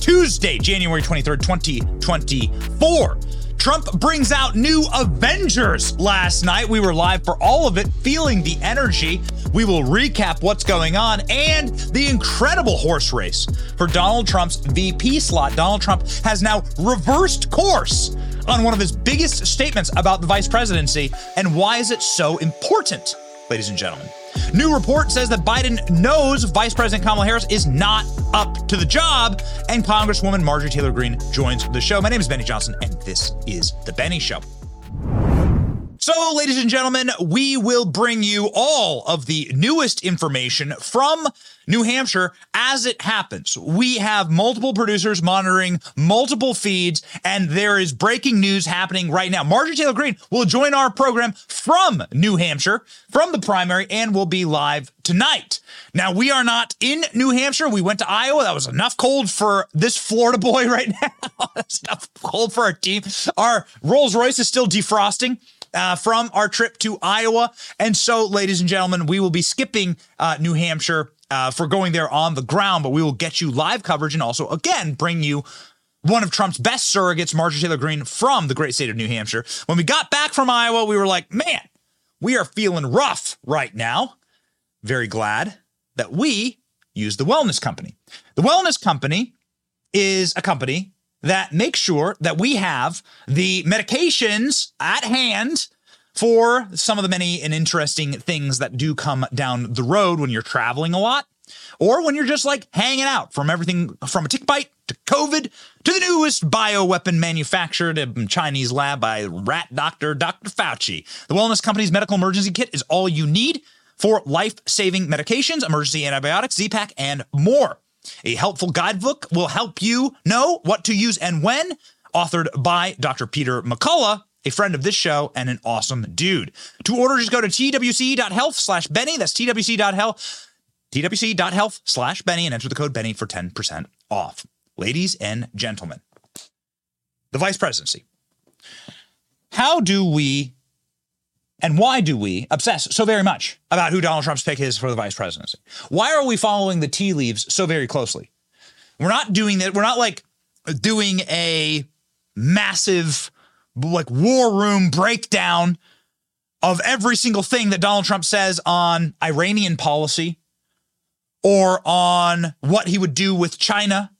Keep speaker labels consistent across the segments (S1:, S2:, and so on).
S1: Tuesday, January 23rd, 2024. Trump brings out new Avengers last night. We were live for all of it, feeling the energy. We will recap what's going on and the incredible horse race for Donald Trump's VP slot. Donald Trump has now reversed course on one of his biggest statements about the vice presidency. And why is it so important, ladies and gentlemen? New report says that Biden knows Vice President Kamala Harris is not up to the job, and Congresswoman Marjorie Taylor Greene joins the show. My name is Benny Johnson, and this is The Benny Show. So, ladies and gentlemen, we will bring you all of the newest information from New Hampshire as it happens. We have multiple producers monitoring multiple feeds, and there is breaking news happening right now. Marjorie Taylor Greene will join our program from New Hampshire, from the primary, and will be live tonight. Now, we are not in New Hampshire. We went to Iowa. That was enough cold for this Florida boy right now. That's enough cold for our team. Our Rolls Royce is still defrosting uh, from our trip to Iowa. And so, ladies and gentlemen, we will be skipping uh, New Hampshire uh, for going there on the ground, but we will get you live coverage and also, again, bring you one of Trump's best surrogates, Marjorie Taylor Greene, from the great state of New Hampshire. When we got back from Iowa, we were like, man, we are feeling rough right now. Very glad that we use the Wellness Company. The Wellness Company is a company that make sure that we have the medications at hand for some of the many and interesting things that do come down the road when you're traveling a lot or when you're just like hanging out from everything from a tick bite to COVID to the newest bioweapon manufactured in Chinese lab by rat doctor Dr. Fauci. The Wellness Company's medical emergency kit is all you need for life saving medications, emergency antibiotics, Z-Pak, and more. A helpful guidebook will help you know what to use and when, authored by Dr. Peter McCullough, a friend of this show and an awesome dude. To order, just go to twc.health slash Benny. That's twc.health, twc.health slash Benny and enter the code Benny for 10% off. Ladies and gentlemen, the vice presidency. How do we and why do we obsess so very much about who Donald Trump's pick is for the vice presidency? Why are we following the tea leaves so very closely? We're not doing that. We're not like doing a massive, like, war room breakdown of every single thing that Donald Trump says on Iranian policy or on what he would do with China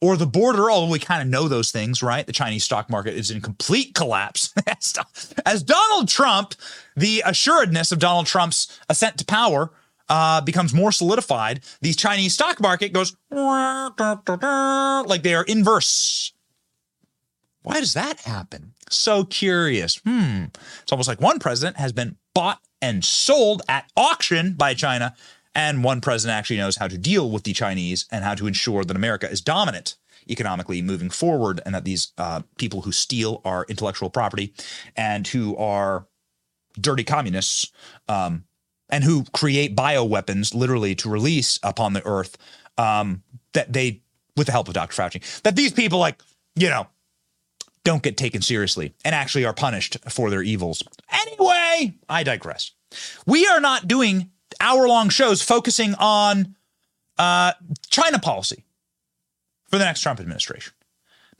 S1: or the border, although we kind of know those things, right? The Chinese stock market is in complete collapse. As Donald Trump, the assuredness of Donald Trump's ascent to power uh, becomes more solidified, the Chinese stock market goes like they are inverse. Why does that happen? So curious. Hmm. It's almost like one president has been bought and sold at auction by China, and one president actually knows how to deal with the Chinese and how to ensure that America is dominant economically moving forward, and that these uh, people who steal our intellectual property and who are dirty communists um, and who create bioweapons literally to release upon the earth, um, that they, with the help of Dr. Fauci, that these people, like, you know, don't get taken seriously and actually are punished for their evils. Anyway, I digress. We are not doing hour long shows focusing on uh, China policy for the next Trump administration.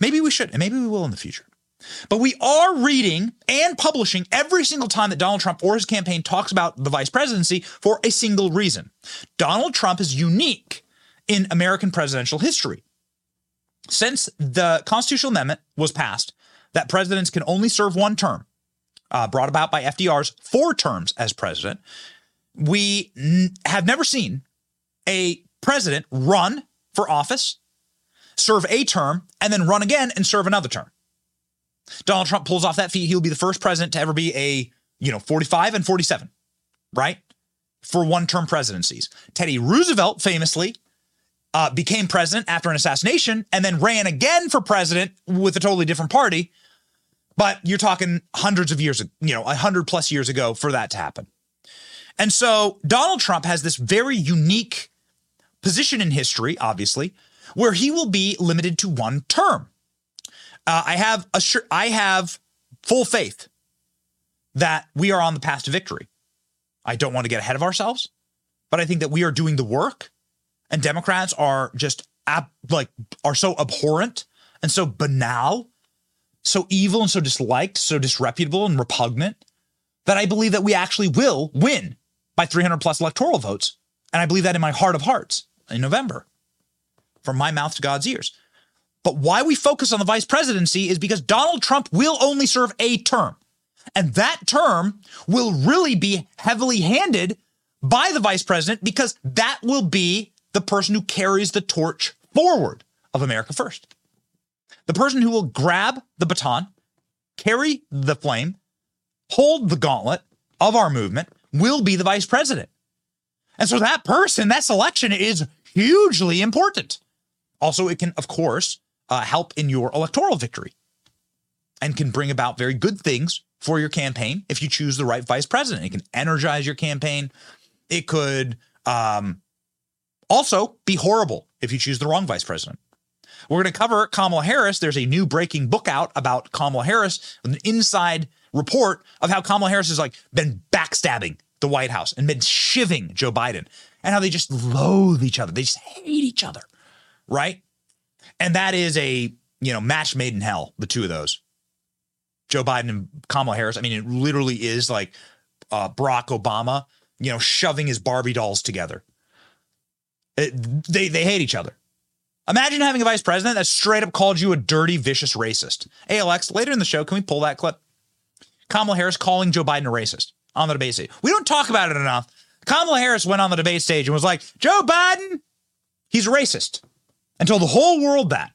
S1: Maybe we should, and maybe we will in the future. But we are reading and publishing every single time that Donald Trump or his campaign talks about the vice presidency for a single reason. Donald Trump is unique in American presidential history. Since the constitutional amendment was passed that presidents can only serve one term, uh, brought about by FDR's four terms as president, we n- have never seen a president run for office, serve a term, and then run again and serve another term. Donald Trump pulls off that feat. He'll be the first president to ever be a, you know, 45 and 47, right? For one term presidencies. Teddy Roosevelt famously uh, became president after an assassination and then ran again for president with a totally different party. But you're talking hundreds of years, you know, a hundred plus years ago for that to happen. And so Donald Trump has this very unique position in history, obviously, where he will be limited to one term. Uh, I have a I have full faith that we are on the path to victory. I don't want to get ahead of ourselves, but I think that we are doing the work, and Democrats are just ab- like are so abhorrent and so banal, so evil and so disliked, so disreputable and repugnant that I believe that we actually will win by 300 plus electoral votes. And I believe that in my heart of hearts in November, from my mouth to God's ears. But why we focus on the vice presidency is because Donald Trump will only serve a term. And that term will really be heavily handed by the vice president because that will be the person who carries the torch forward of America First. The person who will grab the baton, carry the flame, hold the gauntlet of our movement will be the vice president. And so that person, that selection is hugely important. Also, it can, of course, uh, help in your electoral victory and can bring about very good things for your campaign if you choose the right vice president. It can energize your campaign. It could um, also be horrible if you choose the wrong vice president. We're going to cover Kamala Harris. There's a new breaking book out about Kamala Harris, an inside report of how Kamala Harris has like been backstabbing the White House and been shiving Joe Biden and how they just loathe each other. They just hate each other, right? And that is a, you know, match made in hell, the two of those. Joe Biden and Kamala Harris. I mean, it literally is like uh, Barack Obama, you know, shoving his Barbie dolls together. It, they they hate each other. Imagine having a vice president that straight up called you a dirty, vicious racist. ALX, later in the show, can we pull that clip? Kamala Harris calling Joe Biden a racist on the debate stage. We don't talk about it enough. Kamala Harris went on the debate stage and was like, Joe Biden, he's racist, and told the whole world that.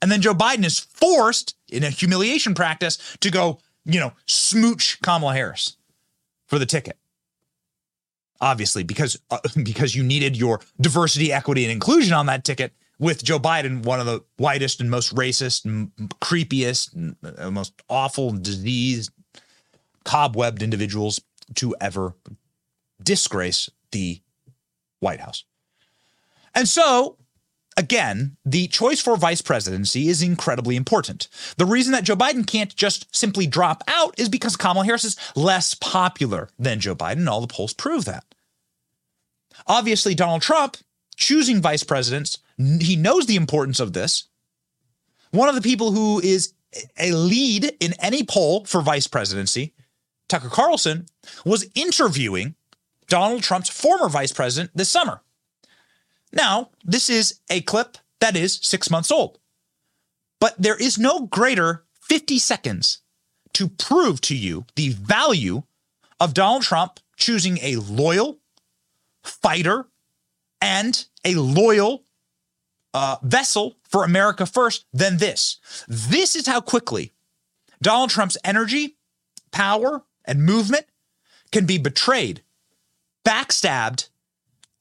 S1: And then Joe Biden is forced in a humiliation practice to go, you know, smooch Kamala Harris for the ticket. Obviously, because uh, because you needed your diversity, equity, and inclusion on that ticket with Joe Biden, one of the whitest and most racist and creepiest and uh, most awful, diseased, cobwebbed individuals to ever disgrace the White House. And so Again, the choice for vice presidency is incredibly important. The reason that Joe Biden can't just simply drop out is because Kamala Harris is less popular than Joe Biden, all the polls prove that. Obviously, Donald Trump choosing vice presidents, he knows the importance of this. One of the people who is a lead in any poll for vice presidency, Tucker Carlson, was interviewing Donald Trump's former vice president this summer. Now, this is a clip that is six months old, but there is no greater 50 seconds to prove to you the value of Donald Trump choosing a loyal fighter and a loyal uh, vessel for America first than this. This is how quickly Donald Trump's energy, power, and movement can be betrayed, backstabbed,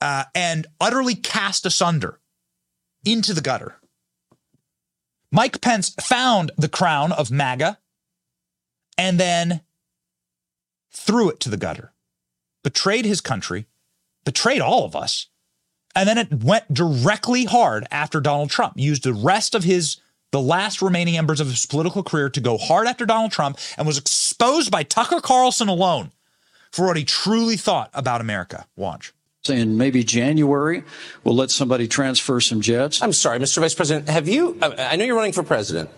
S1: uh, and utterly cast asunder into the gutter. Mike Pence found the crown of MAGA and then threw it to the gutter, betrayed his country, betrayed all of us. And then it went directly hard after Donald Trump, used the rest of his, the last remaining embers of his political career to go hard after Donald Trump and was exposed by Tucker Carlson alone for what he truly thought about America. Watch
S2: saying maybe January we'll let somebody transfer some jets.
S3: I'm sorry, Mr. Vice President. Have you? I know you're running for president.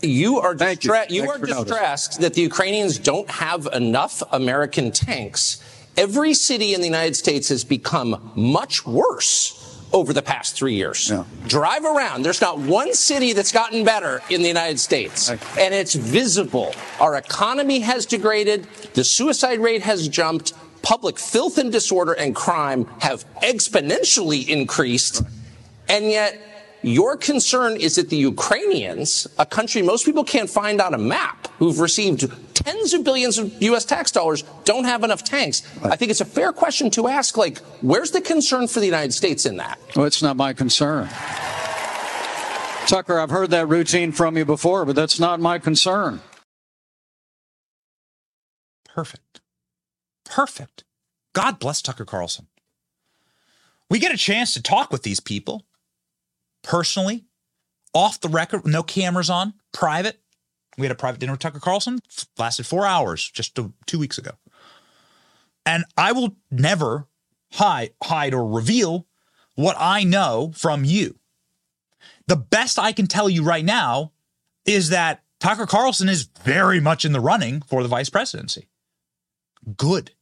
S3: You are distra- you. you are distressed that the Ukrainians don't have enough American tanks. Every city in the United States has become much worse over the past three years. Yeah. Drive around. There's not one city that's gotten better in the United States. And it's visible. Our economy has degraded. The suicide rate has jumped public filth and disorder and crime have exponentially increased. And yet, your concern is that the Ukrainians, a country most people can't find on a map, who've received tens of billions of U.S. tax dollars, don't have enough tanks. I think it's a fair question to ask, like, where's the concern for the United States in that?
S2: Well, it's not my concern. Tucker, I've heard that routine from you before, but that's not my concern.
S1: Perfect perfect. God bless Tucker Carlson. We get a chance to talk with these people personally, off the record, no cameras on, private. We had a private dinner with Tucker Carlson, lasted four hours just two weeks ago. And I will never hide, hide or reveal what I know from you. The best I can tell you right now is that Tucker Carlson is very much in the running for the vice presidency. Good.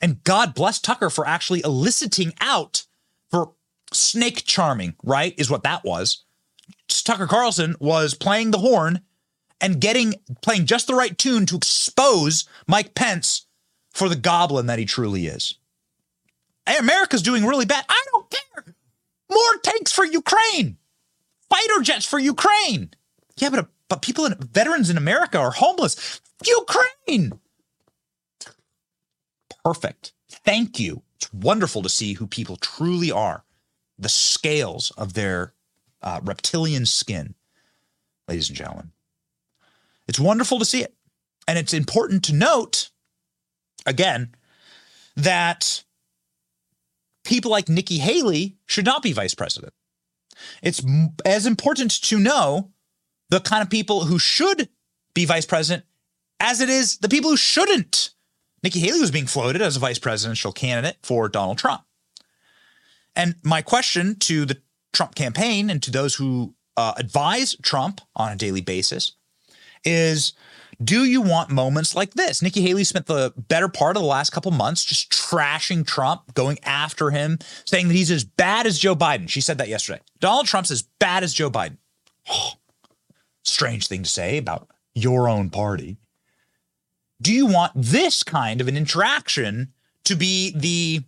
S1: And God bless Tucker for actually eliciting out snake charming, right? Is what that was. Tucker Carlson was playing the horn and getting playing just the right tune to expose Mike Pence for the goblin that he truly is. America's doing really bad. I don't care. More tanks for Ukraine. Fighter jets for Ukraine. Yeah, but but people in veterans in America are homeless. Ukraine. Perfect. Thank you. It's wonderful to see who people truly are. The scales of their uh, reptilian skin, ladies and gentlemen. It's wonderful to see it. And it's important to note, again, that people like Nikki Haley should not be vice president. It's as important to know the kind of people who should be vice president as it is the people who shouldn't. Nikki Haley was being floated as a vice presidential candidate for Donald Trump. And my question to the Trump campaign and to those who uh, advise Trump on a daily basis is do you want moments like this? Nikki Haley spent the better part of the last couple months just trashing Trump, going after him, saying that he's as bad as Joe Biden. She said that yesterday. Donald Trump's as bad as Joe Biden. Oh, strange thing to say about your own party. Do you want this kind of an interaction to be the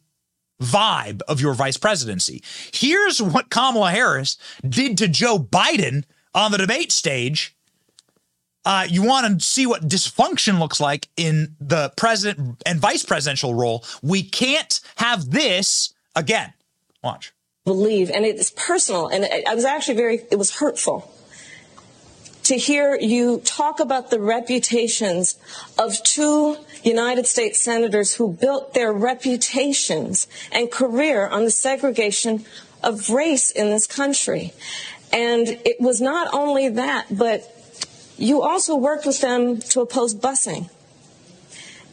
S1: vibe of your vice presidency? Here's what Kamala Harris did to Joe Biden on the debate stage uh, you want to see what dysfunction looks like in the president and vice presidential role. We can't have this again. Watch.
S4: Believe, and it's personal, and I was actually very, it was hurtful to hear you talk about the reputations of two United States senators who built their reputations and career on the segregation of race in this country. And it was not only that, but you also worked with them to oppose busing.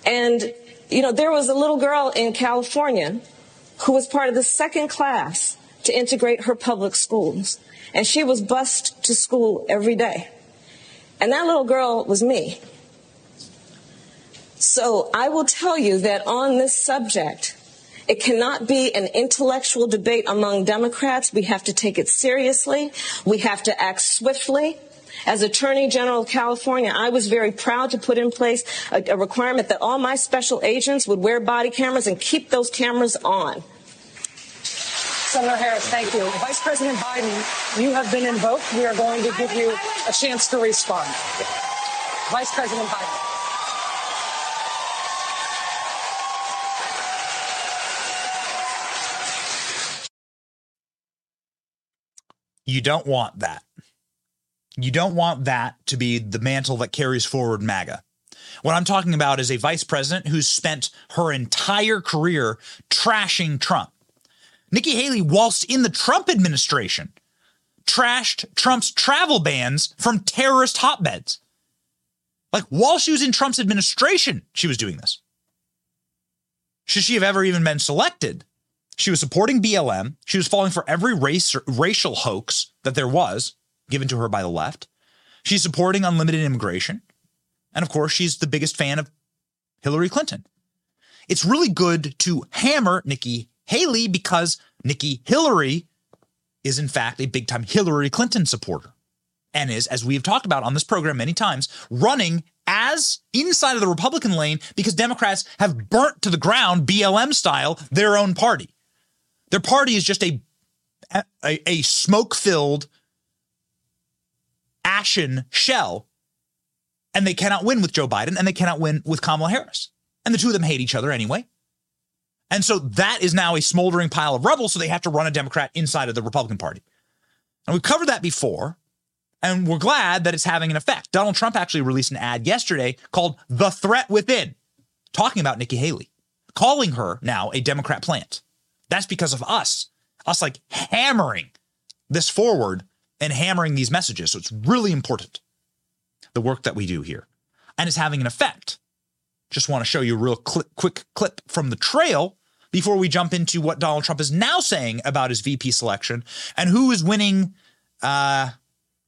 S4: And, you know, there was a little girl in California who was part of the second class to integrate her public schools. And she was bused to school every day. And that little girl was me. So I will tell you that on this subject, it cannot be an intellectual debate among Democrats. We have to take it seriously. We have to act swiftly. As Attorney General of California, I was very proud to put in place a, a requirement that all my special agents would wear body cameras and keep those cameras on.
S5: Senator Harris, thank you. Vice President Biden, you have been invoked. We are going to give you a chance to respond. Vice President Biden.
S1: You don't want that. You don't want that to be the mantle that carries forward MAGA. What I'm talking about is a vice president who's spent her entire career trashing Trump. Nikki Haley, whilst in the Trump administration, trashed Trump's travel bans from terrorist hotbeds. Like while she was in Trump's administration, she was doing this. Should she have ever even been selected? She was supporting BLM. She was falling for every race racial hoax that there was given to her by the left. She's supporting unlimited immigration. And of course, she's the biggest fan of Hillary Clinton. It's really good to hammer Nikki Haley because Nikki Hillary is, in fact, a big time Hillary Clinton supporter and is, as we have talked about on this program many times, running as inside of the Republican lane because Democrats have burnt to the ground, BLM style, their own party. Their party is just a, a, a smoke filled ashen shell. And they cannot win with Joe Biden and they cannot win with Kamala Harris. And the two of them hate each other anyway. And so that is now a smoldering pile of rubble. So they have to run a Democrat inside of the Republican Party. And we've covered that before. And we're glad that it's having an effect. Donald Trump actually released an ad yesterday called The Threat Within, talking about Nikki Haley, calling her now a Democrat plant. That's because of us, us like hammering this forward and hammering these messages. So it's really important, the work that we do here. And it's having an effect. Just want to show you a real cl- quick clip from the trail before we jump into what Donald Trump is now saying about his VP selection and who is winning uh,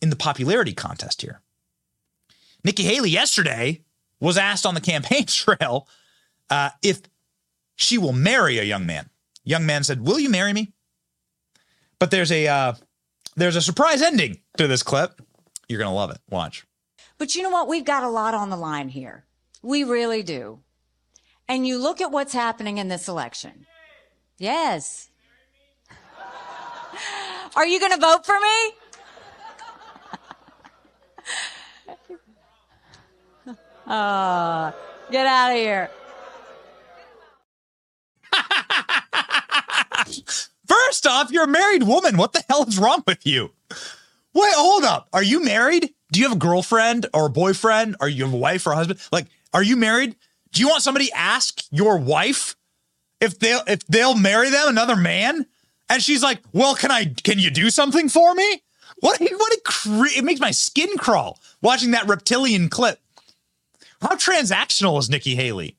S1: in the popularity contest here. Nikki Haley yesterday was asked on the campaign trail uh, if she will marry a young man. Young man said, "Will you marry me?" But there's a uh, there's a surprise ending to this clip. You're gonna love it. Watch.
S6: But you know what? We've got a lot on the line here. We really do. And you look at what's happening in this election. Yes. Are you going to vote for me? uh, get out of here.
S1: First off, you're a married woman. What the hell is wrong with you? Wait, hold up. Are you married? Do you have a girlfriend or a boyfriend? Are you have a wife or a husband? Like, are you married? Do you want somebody ask your wife if they'll if they'll marry them another man? And she's like, "Well, can I? Can you do something for me?" What? What? A cre- it makes my skin crawl watching that reptilian clip. How transactional is Nikki Haley?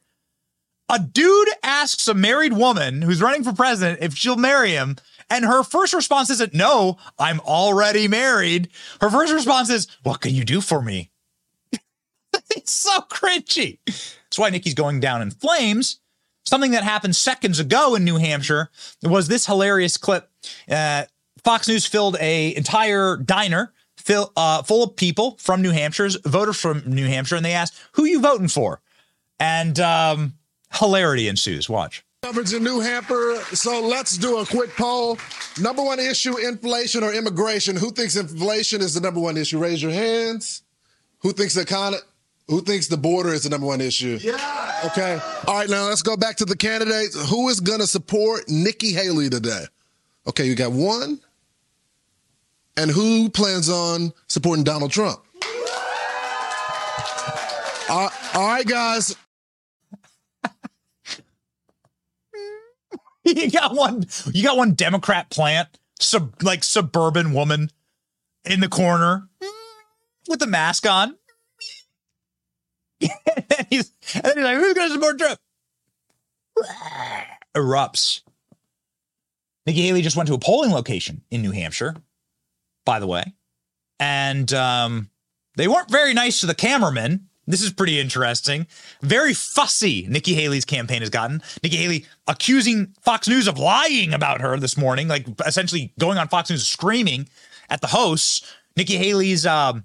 S1: A dude asks a married woman who's running for president if she'll marry him, and her first response isn't, No, I'm already married. Her first response is, What can you do for me? it's so cringy. That's why Nikki's going down in flames. Something that happened seconds ago in New Hampshire was this hilarious clip. Uh, Fox News filled a entire diner fill, uh, full of people from New Hampshire's voters from New Hampshire, and they asked, "Who you voting for?" And um, hilarity ensues. Watch.
S7: Coverage in New Hampshire. So let's do a quick poll. Number one issue: inflation or immigration? Who thinks inflation is the number one issue? Raise your hands. Who thinks the economy? Who thinks the border is the number one issue? Yeah. Okay. All right, now let's go back to the candidates. Who is going to support Nikki Haley today? Okay, you got one. And who plans on supporting Donald Trump? all right, guys.
S1: you got one. You got one Democrat plant, sub like suburban woman, in the corner with the mask on. And, he's, and he's like, "Who's going to support Trump?" Erupts. Nikki Haley just went to a polling location in New Hampshire, by the way, and um, they weren't very nice to the cameraman. This is pretty interesting. Very fussy, Nikki Haley's campaign has gotten. Nikki Haley accusing Fox News of lying about her this morning, like essentially going on Fox News screaming at the hosts. Nikki Haley's um,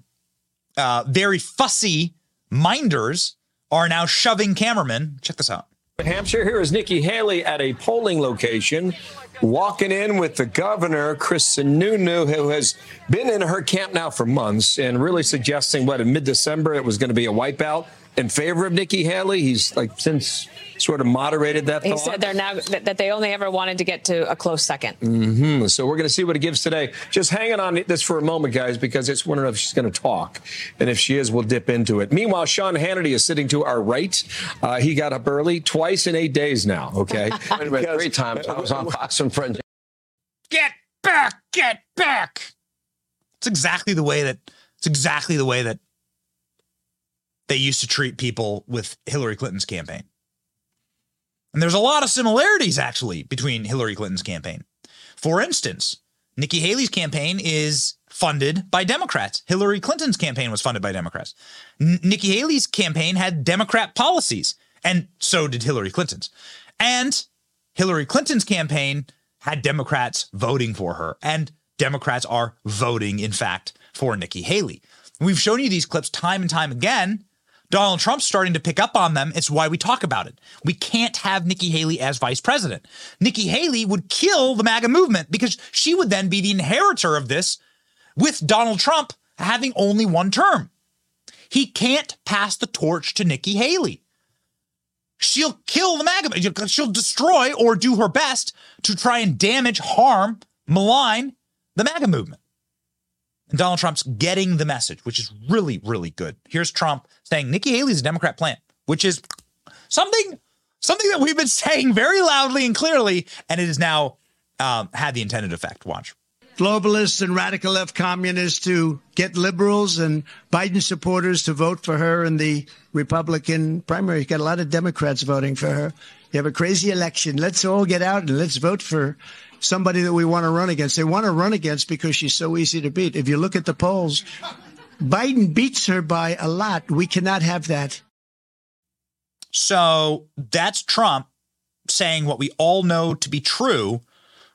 S1: uh, very fussy minders are now shoving cameramen. Check this out.
S8: Hampshire, here is Nikki Haley at a polling location, walking in with the governor, Chris Sununu, who has been in her camp now for months and really suggesting, what, in mid December, it was going to be a wipeout in favor of Nikki Haley. He's like since sort of moderated that.
S9: He
S8: thought.
S9: said they're now that they only ever wanted to get to a close 2nd
S8: mm-hmm. So we're going to see what it gives today. Just hanging on this for a moment, guys, because it's wondering if she's going to talk, and if she is, we'll dip into it. Meanwhile, Sean Hannity is sitting to our right. Uh, he got up early twice in eight days now. Okay,
S3: three times. I was on Fox and Friends.
S1: Get back! Get back! It's exactly the way that. It's exactly the way that they used to treat people with Hillary Clinton's campaign. And there's a lot of similarities actually between Hillary Clinton's campaign. For instance, Nikki Haley's campaign is funded by Democrats. Hillary Clinton's campaign was funded by Democrats. N- Nikki Haley's campaign had Democrat policies, and so did Hillary Clinton's. And Hillary Clinton's campaign had Democrats voting for her, and Democrats are voting, in fact, for Nikki Haley. We've shown you these clips time and time again Donald Trump's starting to pick up on them. It's why we talk about it. We can't have Nikki Haley as vice president. Nikki Haley would kill the MAGA movement because she would then be the inheritor of this with Donald Trump having only one term. He can't pass the torch to Nikki Haley. She'll kill the MAGA. She'll destroy or do her best to try and damage, harm, malign the MAGA movement. And Donald Trump's getting the message, which is really, really good. Here's Trump saying Nikki Haley's a Democrat plant, which is something something that we've been saying very loudly and clearly, and it has now um, had the intended effect. Watch.
S10: Globalists and radical left communists to get liberals and Biden supporters to vote for her in the Republican primary. You got a lot of Democrats voting for her. You have a crazy election. Let's all get out and let's vote for somebody that we want to run against. They want to run against because she's so easy to beat. If you look at the polls, Biden beats her by a lot. We cannot have that.
S1: So that's Trump saying what we all know to be true,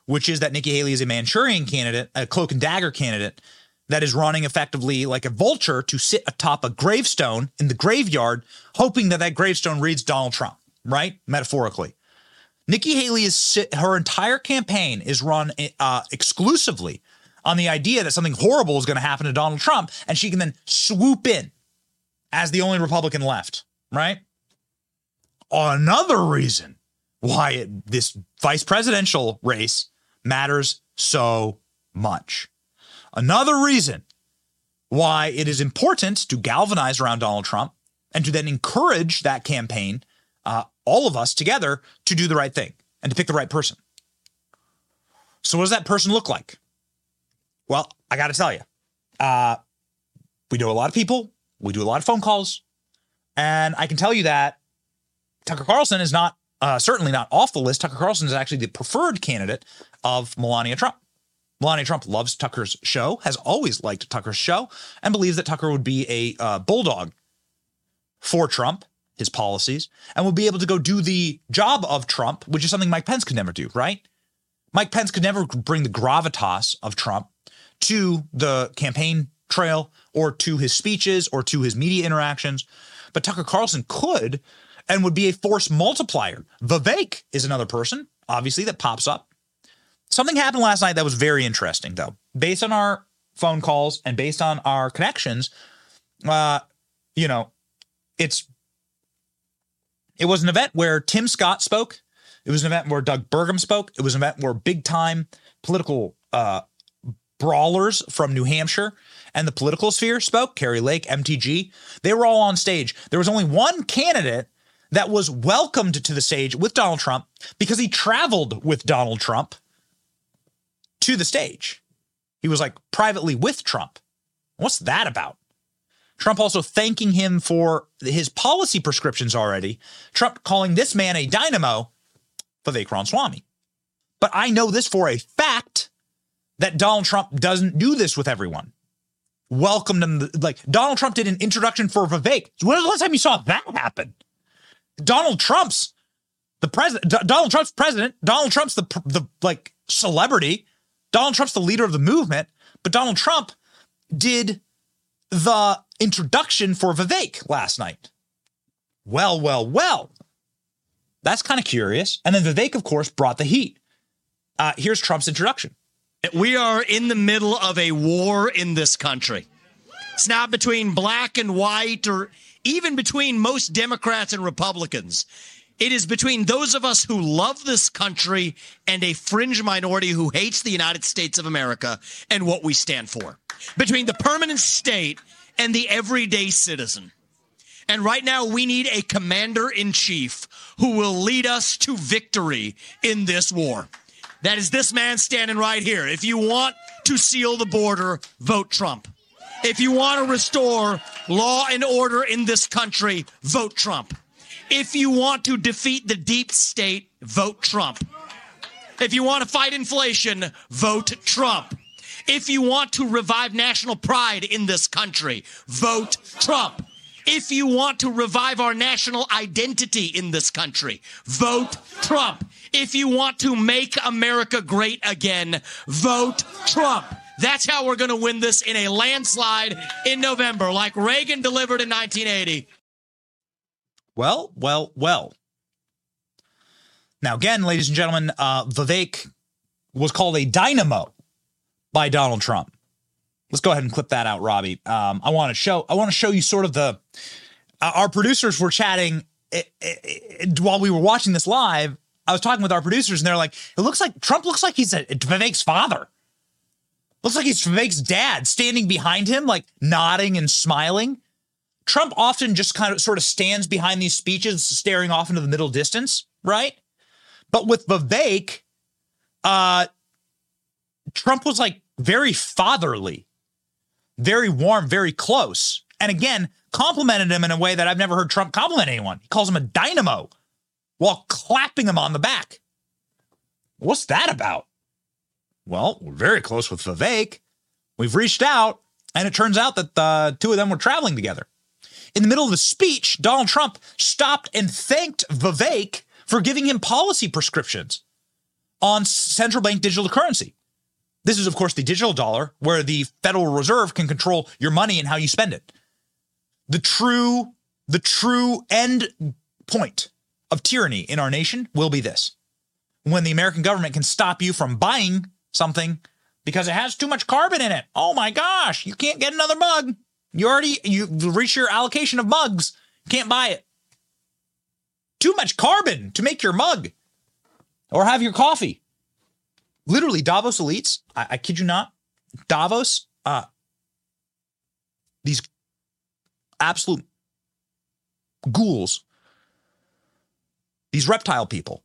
S1: which is that Nikki Haley is a Manchurian candidate, a cloak and dagger candidate that is running effectively like a vulture to sit atop a gravestone in the graveyard, hoping that that gravestone reads Donald Trump, right? Metaphorically. Nikki Haley is her entire campaign is run uh, exclusively on the idea that something horrible is going to happen to Donald Trump, and she can then swoop in as the only Republican left, right? Another reason why it, this vice presidential race matters so much. Another reason why it is important to galvanize around Donald Trump and to then encourage that campaign, uh, all of us together, to do the right thing and to pick the right person. So, what does that person look like? Well, I got to tell you, uh, we know a lot of people, we do a lot of phone calls, and I can tell you that Tucker Carlson is not uh, certainly not off the list. Tucker Carlson is actually the preferred candidate of Melania Trump. Melania Trump loves Tucker's show, has always liked Tucker's show, and believes that Tucker would be a uh, bulldog for Trump, his policies, and will be able to go do the job of Trump, which is something Mike Pence could never do, right? Mike Pence could never bring the gravitas of Trump to the campaign trail or to his speeches or to his media interactions. But Tucker Carlson could and would be a force multiplier. Vivek is another person, obviously, that pops up. Something happened last night that was very interesting, though. Based on our phone calls and based on our connections, uh, you know, it's it was an event where Tim Scott spoke. It was an event where Doug Burgum spoke. It was an event where big time political uh, brawlers from New Hampshire and the political sphere spoke. Kari Lake, MTG, they were all on stage. There was only one candidate that was welcomed to the stage with Donald Trump because he traveled with Donald Trump to the stage. He was like privately with Trump. What's that about? Trump also thanking him for his policy prescriptions already. Trump calling this man a dynamo, Vivek Ramaswamy. But I know this for a fact that Donald Trump doesn't do this with everyone. Welcomed him, like Donald Trump did an introduction for Vivek. When was the last time you saw that happen? Donald Trump's the president. D- Donald Trump's president. Donald Trump's the the like celebrity. Donald Trump's the leader of the movement. But Donald Trump did the introduction for Vivek last night. Well, well, well. That's kind of curious. And then Vivek, of course, brought the heat. Uh, here's Trump's introduction.
S11: We are in the middle of a war in this country. It's not between black and white or even between most Democrats and Republicans. It is between those of us who love this country and a fringe minority who hates the United States of America and what we stand for. Between the permanent state and the everyday citizen. And right now, we need a commander in chief who will lead us to victory in this war. That is this man standing right here. If you want to seal the border, vote Trump. If you want to restore law and order in this country, vote Trump. If you want to defeat the deep state, vote Trump. If you want to fight inflation, vote Trump. If you want to revive national pride in this country, vote Trump. If you want to revive our national identity in this country, vote Trump. If you want to make America great again, vote Trump. That's how we're going to win this in a landslide in November, like Reagan delivered in 1980.
S1: Well, well, well. Now, again, ladies and gentlemen, uh, Vivek was called a dynamo by Donald Trump. Let's go ahead and clip that out, Robbie. Um, I want to show. I want to show you sort of the. Uh, our producers were chatting it, it, it, while we were watching this live. I was talking with our producers, and they're like, "It looks like Trump looks like he's a, Vivek's father." Looks like he's Vivek's dad standing behind him, like nodding and smiling. Trump often just kind of sort of stands behind these speeches, staring off into the middle distance, right? But with Vivek, uh, Trump was like very fatherly, very warm, very close. And again, complimented him in a way that I've never heard Trump compliment anyone. He calls him a dynamo. while clapping him on the back. What's that about? Well, we're very close with Vivek. We've reached out, and it turns out that the two of them were traveling together. In the middle of the speech, Donald Trump stopped and thanked Vivek for giving him policy prescriptions on central bank digital currency. This is, of course, the digital dollar, where the Federal Reserve can control your money and how you spend it. The true, the true end point of tyranny in our nation will be this when the American government can stop you from buying something because it has too much carbon in it. Oh my gosh, you can't get another mug. You already you reach your allocation of mugs. Can't buy it. Too much carbon to make your mug or have your coffee. Literally, Davos elites, I, I kid you not, Davos, uh, these absolute ghouls, these reptile people,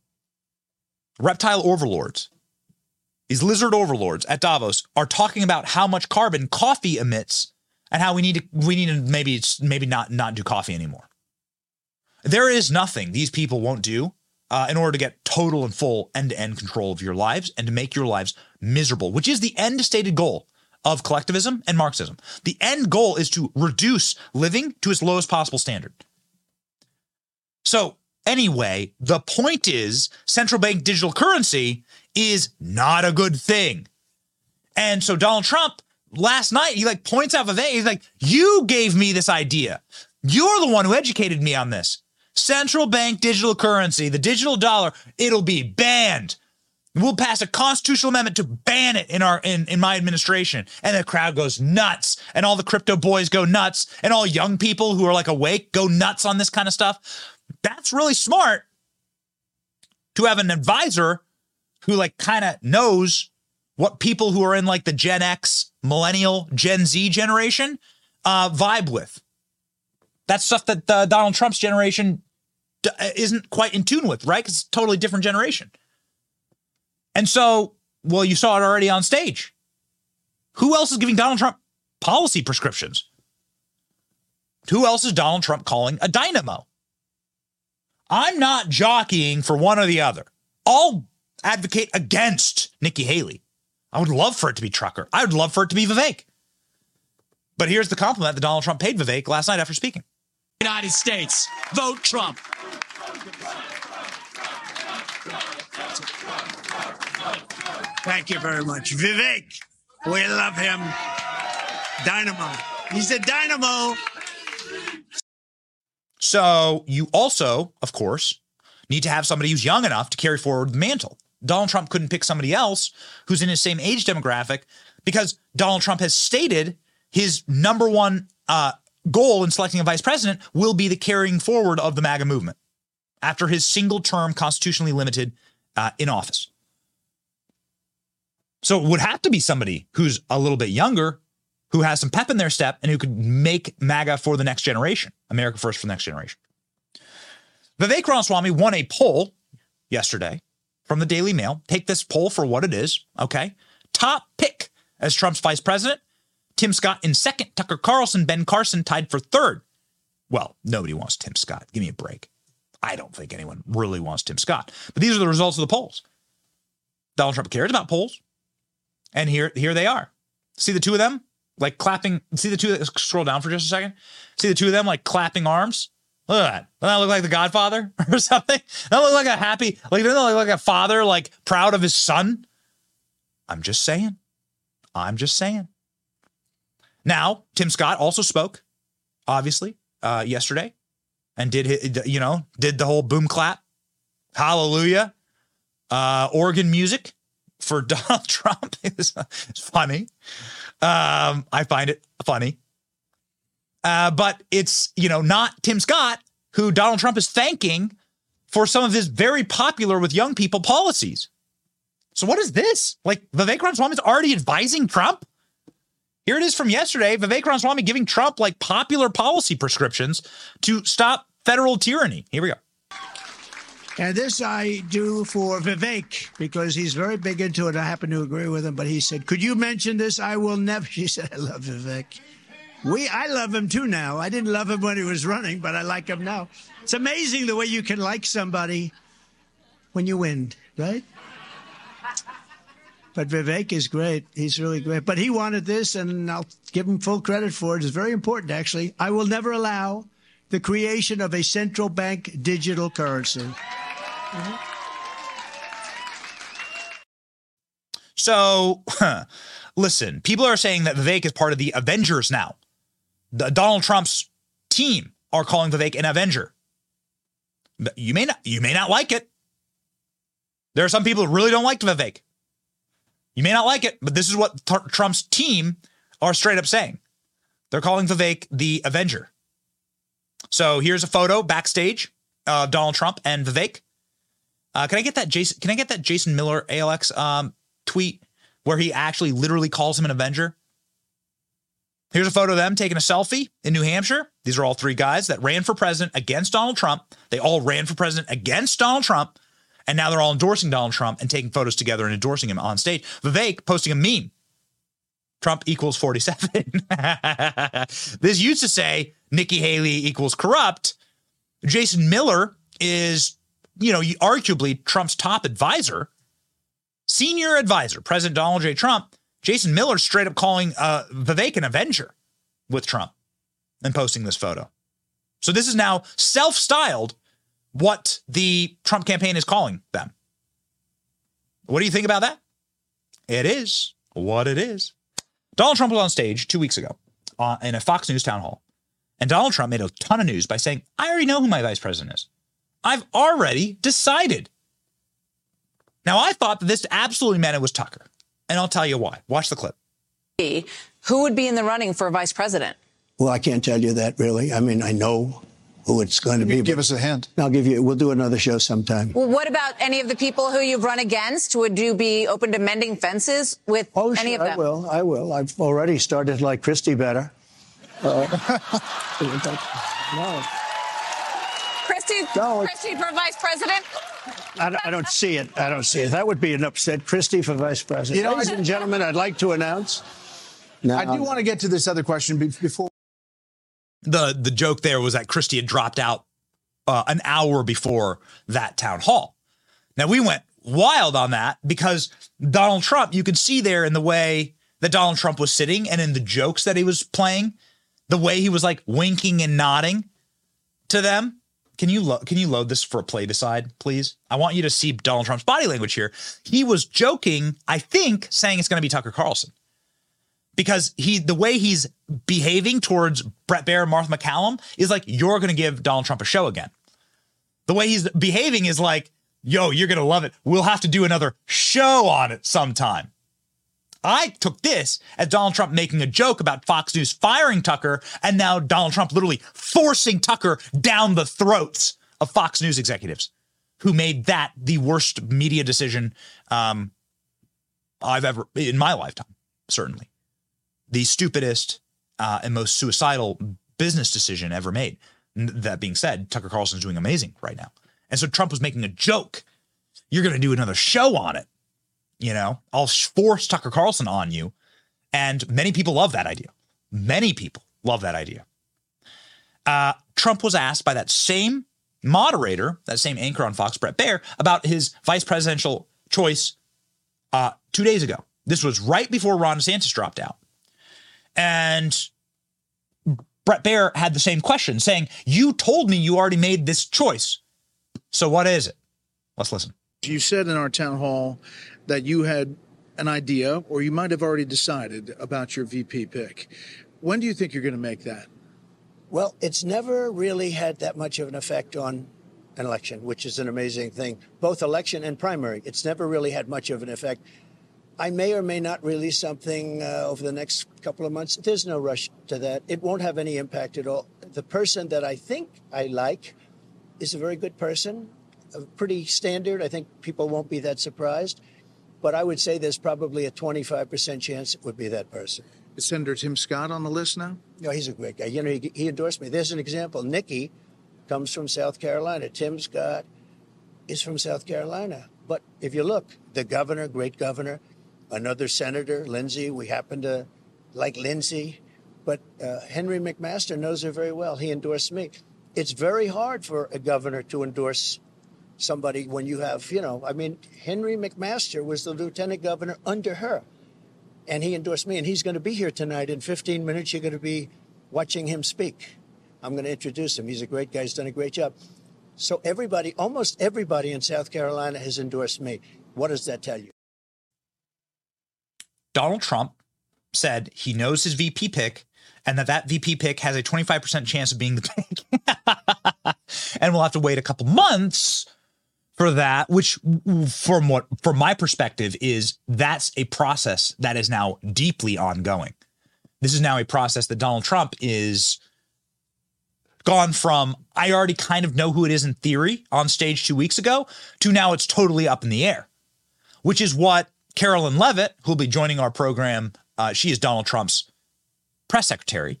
S1: reptile overlords, these lizard overlords at Davos are talking about how much carbon coffee emits and how we need to we need to maybe maybe not not do coffee anymore. There is nothing these people won't do uh, in order to get total and full end to end control of your lives and to make your lives miserable, which is the end stated goal of collectivism and Marxism. The end goal is to reduce living to its lowest possible standard. So, anyway, the point is central bank digital currency is not a good thing. And so Donald Trump last night, he like points out Vivek, he's like, you gave me this idea. You're the one who educated me on this. Central bank digital currency, the digital dollar, it'll be banned. We'll pass a constitutional amendment to ban it in our in, in my administration. And the crowd goes nuts. And all the crypto boys go nuts. And all young people who are like awake go nuts on this kind of stuff. That's really smart to have an advisor who like kind of knows what people who are in like the Gen X, millennial, Gen Z generation uh, vibe with. That's stuff that uh, Donald Trump's generation Uh, isn't quite in tune with, right? Because it's totally different generation. And so, well, you saw it already on stage. Who else is giving Donald Trump policy prescriptions? Who else is Donald Trump calling a dynamo? I'm not jockeying for one or the other. I'll advocate against Nikki Haley. I would love for it to be Trucker. I would love for it to be Vivek. But here's the compliment that Donald Trump paid Vivek last night after speaking.
S11: United States, vote Trump.
S10: Thank you very much. Vivek, we love him. Dynamo. He's a dynamo.
S1: So you also, of course, need to have somebody who's young enough to carry forward the mantle. Donald Trump couldn't pick somebody else who's in his same age demographic because Donald Trump has stated his number one uh, goal in selecting a vice president will be the carrying forward of the MAGA movement after his single term constitutionally limited uh, in office. So it would have to be somebody who's a little bit younger, who has some pep in their step, and who could make MAGA for the next generation, America First for the next generation. Vivek Ramaswamy won a poll yesterday from the Daily Mail. Take this poll for what it is, okay? Top pick as Trump's vice president. Tim Scott in second. Tucker Carlson, Ben Carson tied for third. Well, nobody wants Tim Scott. Give me a break. I don't think anyone really wants Tim Scott. But these are the results of the polls. Donald Trump cares about polls. And here, here they are. See the two of them like clapping. See the two. Scroll down for just a second. See the two of them like clapping arms. Look at that. Doesn't that look like the Godfather or something? That look like a happy, like doesn't that look like a father like proud of his son? I'm just saying. I'm just saying. Now, Tim Scott also spoke, obviously, uh, yesterday, and did you know did the whole boom clap, hallelujah, uh, organ music for Donald Trump. it's, it's funny. Um, I find it funny. Uh, but it's, you know, not Tim Scott, who Donald Trump is thanking for some of his very popular with young people policies. So what is this? Like Vivek Ramaswamy is already advising Trump? Here it is from yesterday. Vivek Ramaswamy giving Trump like popular policy prescriptions to stop federal tyranny. Here we go.
S10: And this I do for Vivek because he's very big into it. I happen to agree with him, but he said, Could you mention this? I will never. She said, I love Vivek. We, I love him too now. I didn't love him when he was running, but I like him now. It's amazing the way you can like somebody when you win, right? But Vivek is great. He's really great. But he wanted this, and I'll give him full credit for it. It's very important, actually. I will never allow the creation of a central bank digital currency. Mm-hmm.
S1: So, listen, people are saying that Vivek is part of the Avengers now. The, Donald Trump's team are calling Vivek an Avenger. But you may not you may not like it. There are some people who really don't like Vivek. You may not like it, but this is what T- Trump's team are straight up saying. They're calling Vivek the Avenger. So here's a photo backstage of Donald Trump and Vivek. Uh, can I get that Jason? Can I get that Jason Miller ALX um, tweet where he actually literally calls him an Avenger? Here's a photo of them taking a selfie in New Hampshire. These are all three guys that ran for president against Donald Trump. They all ran for president against Donald Trump. And now they're all endorsing Donald Trump and taking photos together and endorsing him on stage. Vivek posting a meme. Trump equals 47. this used to say Nikki Haley equals corrupt. Jason Miller is, you know, arguably Trump's top advisor, senior advisor, President Donald J. Trump. Jason Miller straight up calling uh, Vivek an Avenger with Trump and posting this photo. So this is now self styled what the Trump campaign is calling them. What do you think about that? It is what it is. Donald Trump was on stage two weeks ago uh, in a Fox News town hall. And Donald Trump made a ton of news by saying, I already know who my vice president is. I've already decided. Now, I thought that this absolutely meant it was Tucker. And I'll tell you why. Watch the clip.
S12: Who would be in the running for vice president?
S10: Well, I can't tell you that really. I mean, I know who it's going to be.
S13: Give us a hint.
S10: I'll give you. We'll do another show sometime.
S12: Well, what about any of the people who you've run against? Would you be open to mending fences with
S10: oh,
S12: any
S10: sure,
S12: of them?
S10: I will. I will. I've already started like Christie better. Uh,
S12: no. Christie, no, Christie for vice president.
S10: I don't, I don't, see it. I don't see it. That would be an upset. Christie for vice president. You know, Ladies and gentlemen, I'd like to announce.
S13: Now, I do want to get to this other question before.
S1: The the joke there was that Christie had dropped out uh, an hour before that town hall. Now we went wild on that because Donald Trump, you could see there in the way that Donald Trump was sitting and in the jokes that he was playing, the way he was like winking and nodding to them can you lo- can you load this for a play beside, please? I want you to see Donald Trump's body language here. He was joking, I think, saying it's going to be Tucker Carlson. Because he the way he's behaving towards Bret Baier and Martha MacCallum is like you're going to give Donald Trump a show again. The way he's behaving is like, yo, you're going to love it. We'll have to do another show on it sometime. I took this as Donald Trump making a joke about Fox News firing Tucker, and now Donald Trump literally forcing Tucker down the throats of Fox News executives who made that the worst media decision um, I've ever in my lifetime, certainly. The stupidest uh, and most suicidal business decision ever made. That being said, Tucker Carlson's doing amazing right now. And so Trump was making a joke. You're going to do another show on it. You know, I'll force Tucker Carlson on you. And many people love that idea. Many people love that idea. Uh, Trump was asked by that same moderator, that same anchor on Fox, Bret Baier, about his vice presidential choice uh, two days ago. This was right before Ron DeSantis dropped out. And Bret Baier had the same question, saying, You told me you already made this choice. So what is it? Let's listen.
S13: You said in our town hall that you had an idea, or you might have already decided about your VP pick. When do you think you're going to make that?
S10: Well, it's never really had that much of an effect on an election, which is an amazing thing. Both election and primary, it's never really had much of an effect. I may or may not release something uh, over the next couple of months. There's no rush to that. It won't have any impact at all. The person that I think I like is a very good person, pretty standard. I think people won't be that surprised but I would say there's probably a 25% chance it would be that person.
S13: Is Senator Tim Scott on the list now?
S10: No, he's a great guy. You know, he, he endorsed me. There's an example. Nikki comes from South Carolina. Tim Scott is from South Carolina. But if you look, the governor, great governor, another senator, Lindsey, we happen to like Lindsey, but uh, Henry McMaster knows her very well. He endorsed me. It's very hard for a governor to endorse somebody when you have, you know, I mean, Henry McMaster was the lieutenant governor under her. And he endorsed me, and he's going to be here tonight. In 15 minutes, you're going to be watching him speak. I'm going to introduce him. He's a great guy. He's done a great job. So everybody, almost everybody in South Carolina has endorsed me. What does that tell you?
S1: Donald Trump said he knows his VP pick and that that VP pick has a 25% chance of being the pick. and we'll have to wait a couple months for that, which from what from my perspective is that's a process that is now deeply ongoing. This is now a process that Donald Trump is gone from I already kind of know who it is in theory on stage 2 weeks ago to now it's totally up in the air. Which is what Karoline Leavitt, who'll be joining our program, uh, she is Donald Trump's press secretary,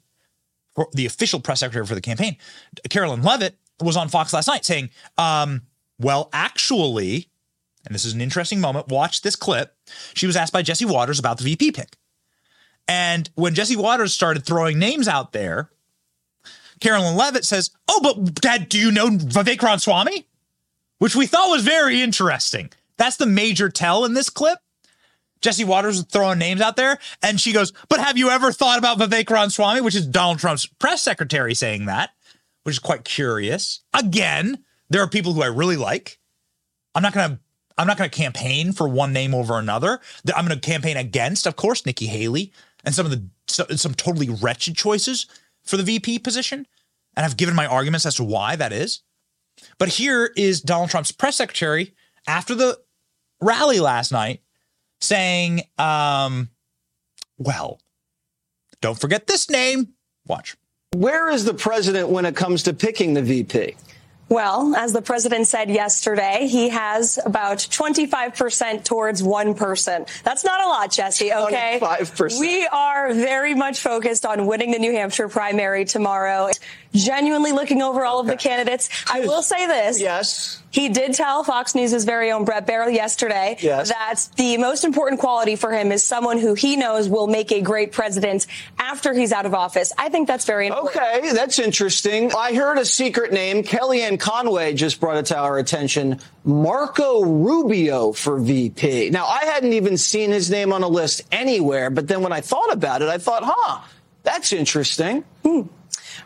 S1: the official press secretary for the campaign. Karoline Leavitt was on Fox last night saying, um, well, actually, and this is an interesting moment, watch this clip. She was asked by Jesse Watters about the VP pick. And when Jesse Watters started throwing names out there, Karoline Leavitt says, Oh, but Dad, do you know Vivek Ramaswamy? Which we thought was very interesting. That's the major tell in this clip. Jesse Watters was throwing names out there, and she goes, But have you ever thought about Vivek Ramaswamy, which is Donald Trump's press secretary saying that, which is quite curious. Again, there are people who I really like. I'm not going to I'm not going to campaign for one name over another. I'm going to campaign against, of course, Nikki Haley and some of the some totally wretched choices for the VP position, and I've given my arguments as to why that is. But here is Donald Trump's press secretary after the rally last night saying, um, well, don't forget this name. Watch.
S14: Where is the president when it comes to picking the VP?
S15: Well, as the president said yesterday, he has about 25% towards one person. That's not a lot, Jesse, okay?
S14: 25%.
S15: We are very much focused on winning the New Hampshire primary tomorrow. Genuinely looking over all of the candidates. I will say this.
S14: Yes.
S15: He did tell Fox News' very own Bret Baier yesterday
S14: yes.
S15: that the most important quality for him is someone who he knows will make a great president after he's out of office. I think that's very important.
S14: Okay, that's interesting. I heard a secret name. Kellyanne Conway just brought it to our attention. Marco Rubio for VP. Now, I hadn't even seen his name on a list anywhere, but then when I thought about it, I thought, huh, that's interesting.
S15: Hmm.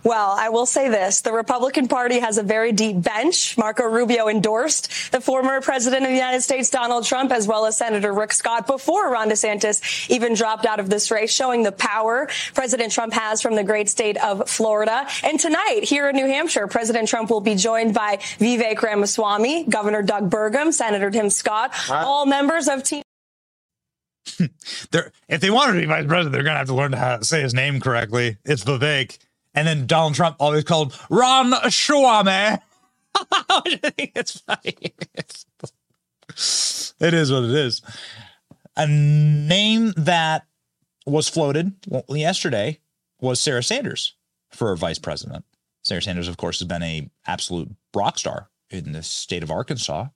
S15: Well, I will say this. The Republican Party has a very deep bench. Marco Rubio endorsed the former president of the United States, Donald Trump, as well as Senator Rick Scott before Ron DeSantis even dropped out of this race, showing the power President Trump has from the great state of Florida. And tonight, here in New Hampshire, President Trump will be joined by Vivek Ramaswamy, Governor Doug Burgum, Senator Tim Scott, all members of Team
S1: they're, if they want to be vice president, they're going to have to learn how to say his name correctly. It's Vivek. And then Donald Trump always called Ron Schwame. I think it's funny. It's, what it is. A name that was floated yesterday was Sarah Sanders for vice president. Sarah Sanders, of course, has been a absolute rock star in the state of Arkansas.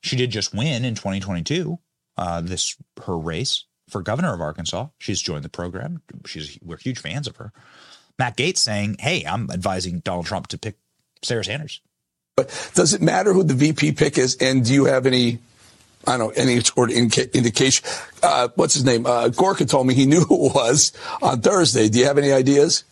S1: She did just win in 2022 uh, this her race for governor of Arkansas. She's joined the program. She's we're huge fans of her. Matt Gaetz saying, "Hey, I'm advising Donald Trump to pick Sarah Sanders."
S16: But does it matter who the VP pick is? And do you have any? I don't know any sort of indication. Uh, what's his name? Uh, Gorka told me he knew who it was on Thursday. Do you have any ideas?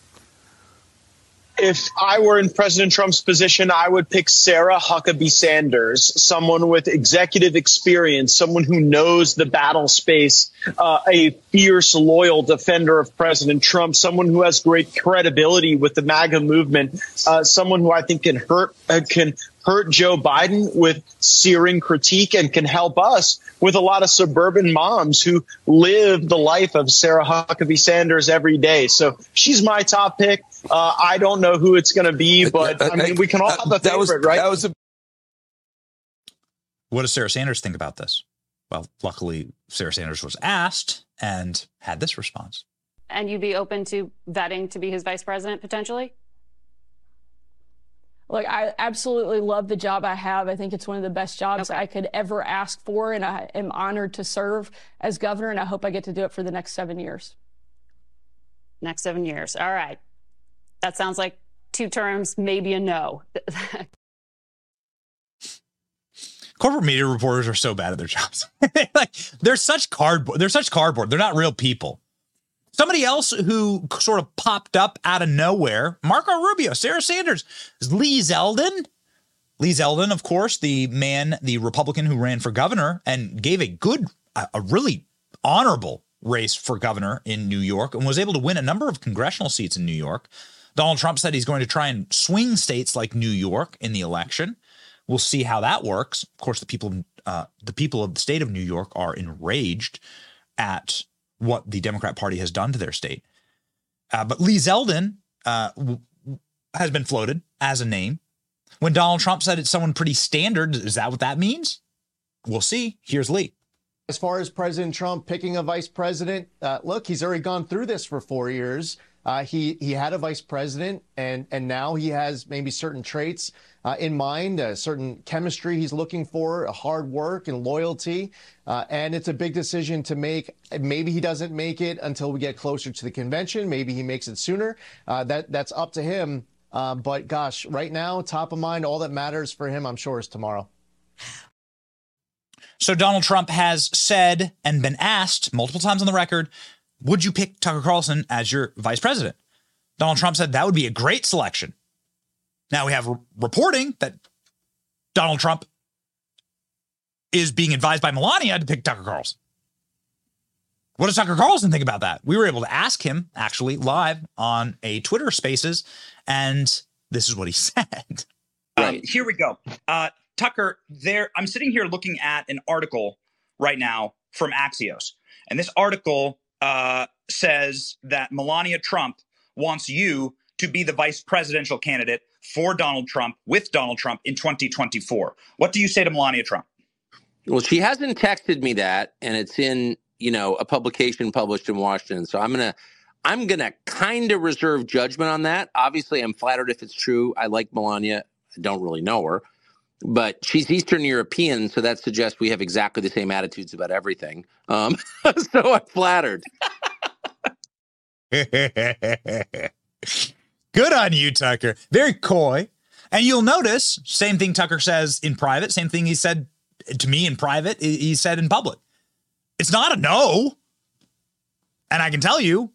S17: If I were in President Trump's position, I would pick Sarah Huckabee Sanders, someone with executive experience, someone who knows the battle space, uh, a fierce, loyal defender of President Trump, someone who has great credibility with the MAGA movement, uh, someone who I think can hurt, uh, can hurt Joe Biden with searing critique and can help us with a lot of suburban moms who live the life of Sarah Huckabee Sanders every day. So she's my top pick. Uh, I don't know who it's going to be, but I mean, we can all have a favorite,
S16: was,
S17: right?
S16: That was a-
S1: what does Sarah Sanders think about this? Well, luckily, Sarah Sanders was asked and had this response.
S18: And you'd be open to vetting to be his vice president potentially?
S19: Look, I absolutely love the job I have. I think it's one of the best jobs okay. I could ever ask for, and I am honored to serve as governor, and I hope I get to do it for the next seven years.
S18: Next seven years. All right. That sounds like two terms, maybe a no.
S1: corporate media reporters are so bad at their jobs. like they're such cardboard. They're such cardboard. They're not real people. Somebody else who sort of popped up out of nowhere, Marco Rubio, Sarah Sanders, Lee Zeldin. Lee Zeldin, of course, the man, the Republican who ran for governor and gave a good, a really honorable race for governor in New York and was able to win a number of congressional seats in New York. Donald Trump said he's going to try and swing states like New York in the election. We'll see how that works. Of course, the people, uh, the people of the state of New York are enraged at what the Democrat Party has done to their state. Uh, but Lee Zeldin uh, w- has been floated as a name. When Donald Trump said it's someone pretty standard, is that what that means? We'll see. Here's Lee.
S20: As far as President Trump picking a vice president, uh, look, he's already gone through this for four years. Uh, he he had a vice president, and and now he has maybe certain traits uh, in mind, a certain chemistry he's looking for, hard work and loyalty, uh, and it's a big decision to make. Maybe he doesn't make it until we get closer to the convention. Maybe he makes it sooner. Uh, that that's up to him. Uh, but gosh, right now, top of mind, all that matters for him, I'm sure, is tomorrow.
S1: So Donald Trump has said and been asked multiple times on the record would you pick Tucker Carlson as your vice president? Donald Trump said that would be a great selection. Now we have re- reporting that Donald Trump is being advised by Melania to pick Tucker Carlson. What does Tucker Carlson think about that? We were able to ask him actually live on a Twitter Spaces, and this is what he said.
S21: Um, here we go. Uh, Tucker, there. I'm sitting here looking at an article right now from Axios, and this article uh, says that Melania Trump wants you to be the vice presidential candidate for Donald Trump with Donald Trump in 2024. What do you say to Melania Trump?
S3: Well, she hasn't texted me that, and it's in you know a publication published in Washington. So I'm gonna I'm gonna kind of reserve judgment on that. Obviously, I'm flattered if it's true. I like Melania. I don't really know her, but she's Eastern European, so that suggests we have exactly the same attitudes about everything. Um, so I'm flattered.
S1: Good on you, Tucker. Very coy. And you'll notice, same thing Tucker says in private, same thing he said to me in private, he said in public. It's not a no. And I can tell you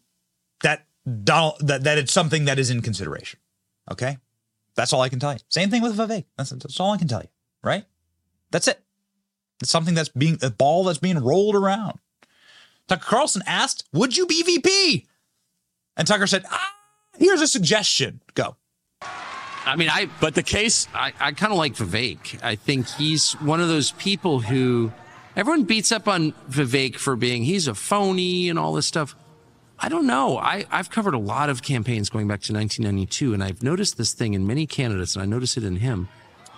S1: that Donald that, that it's something that is in consideration. Okay? That's all I can tell you. Same thing with Vivek. That's, that's all I can tell you, right? That's it. It's something that's being a ball that's being rolled around. Tucker Carlson asked, Would you be VP? And Tucker said, ah, Here's a suggestion. Go.
S22: I mean, I, but the case, I, I kind of like Vivek. I think he's one of those people who everyone beats up on Vivek for being, he's a phony and all this stuff. I don't know. I, I've covered a lot of campaigns going back to 1992, and I've noticed this thing in many candidates, and I notice it in him.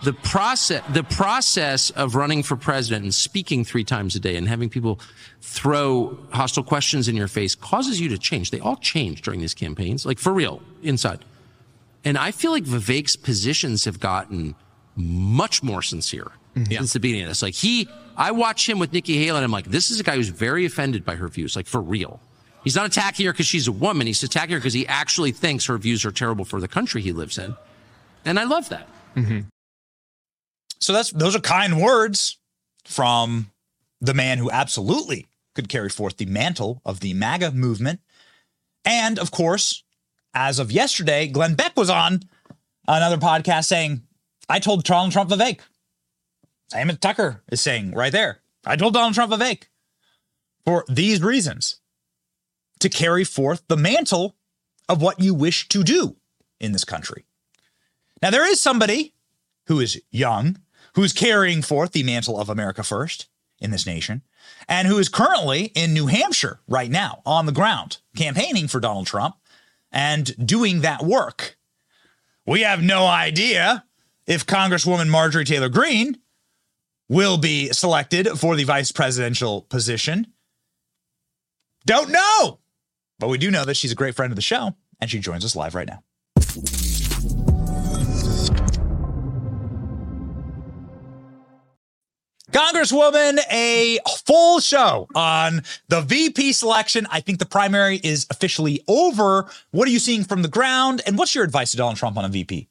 S22: The process, the process of running for president and speaking three times a day and having people throw hostile questions in your face causes you to change. They all change during these campaigns, like for real, inside. And I feel like Vivek's positions have gotten much more sincere
S1: Mm-hmm.
S22: since the beginning of this. Like he, I watch him with Nikki Haley, and I'm like, this is a guy who's very offended by her views, like for real. He's not attacking her because she's a woman. He's attacking her because he actually thinks her views are terrible for the country he lives in. And I love that.
S1: Mm-hmm. So that's those are kind words from the man who absolutely could carry forth the mantle of the MAGA movement. And of course, as of yesterday, Glenn Beck was on another podcast saying, I told Donald Trump Vivek. Same as Tucker is saying right there. I told Donald Trump Vivek for these reasons to carry forth the mantle of what you wish to do in this country. Now, there is somebody who is young, who's carrying forth the mantle of America First in this nation, and who is currently in New Hampshire right now on the ground campaigning for Donald Trump and doing that work. We have no idea if Congresswoman Marjorie Taylor Greene will be selected for the vice presidential position. Don't know, but we do know that she's a great friend of the show, and she joins us live right now. Congresswoman, a full show on the VP selection. I think the primary is officially over. What are you seeing from the ground? And what's your advice to Donald Trump on a VP?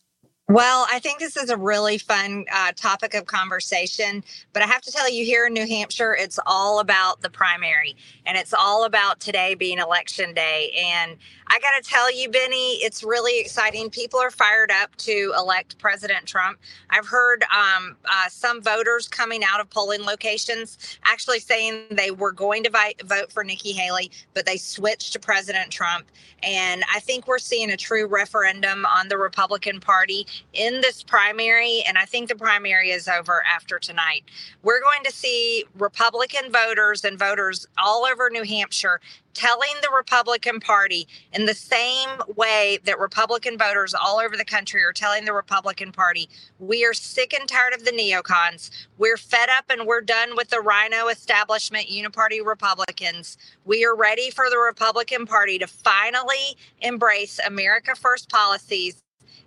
S23: Well, I think this is a really fun uh, topic of conversation. But I have to tell you, here in New Hampshire, it's all about the primary and it's all about today being election day. And I got to tell you, Benny, it's really exciting. People are fired up to elect President Trump. I've heard um, uh, some voters coming out of polling locations actually saying they were going to vi- vote for Nikki Haley, but they switched to President Trump. And I think we're seeing a true referendum on the Republican Party in this primary. And I think the primary is over after tonight. We're going to see Republican voters and voters all over New Hampshire telling the Republican Party in the same way that Republican voters all over the country are telling the Republican Party, we are sick and tired of the neocons. We're fed up and we're done with the RINO establishment uniparty Republicans. We are ready for the Republican Party to finally embrace America First policies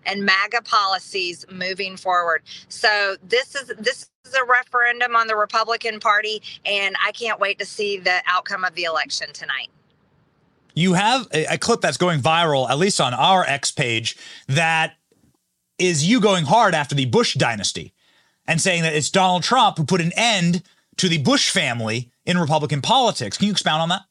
S23: and MAGA policies moving forward. So this is this is a referendum on the Republican Party, and I can't wait to see the outcome of the election tonight.
S1: You have a, a clip that's going viral, at least on our X page, that is you going hard after the Bush dynasty and saying that it's Donald Trump who put an end to the Bush family in Republican politics. Can you expound on that?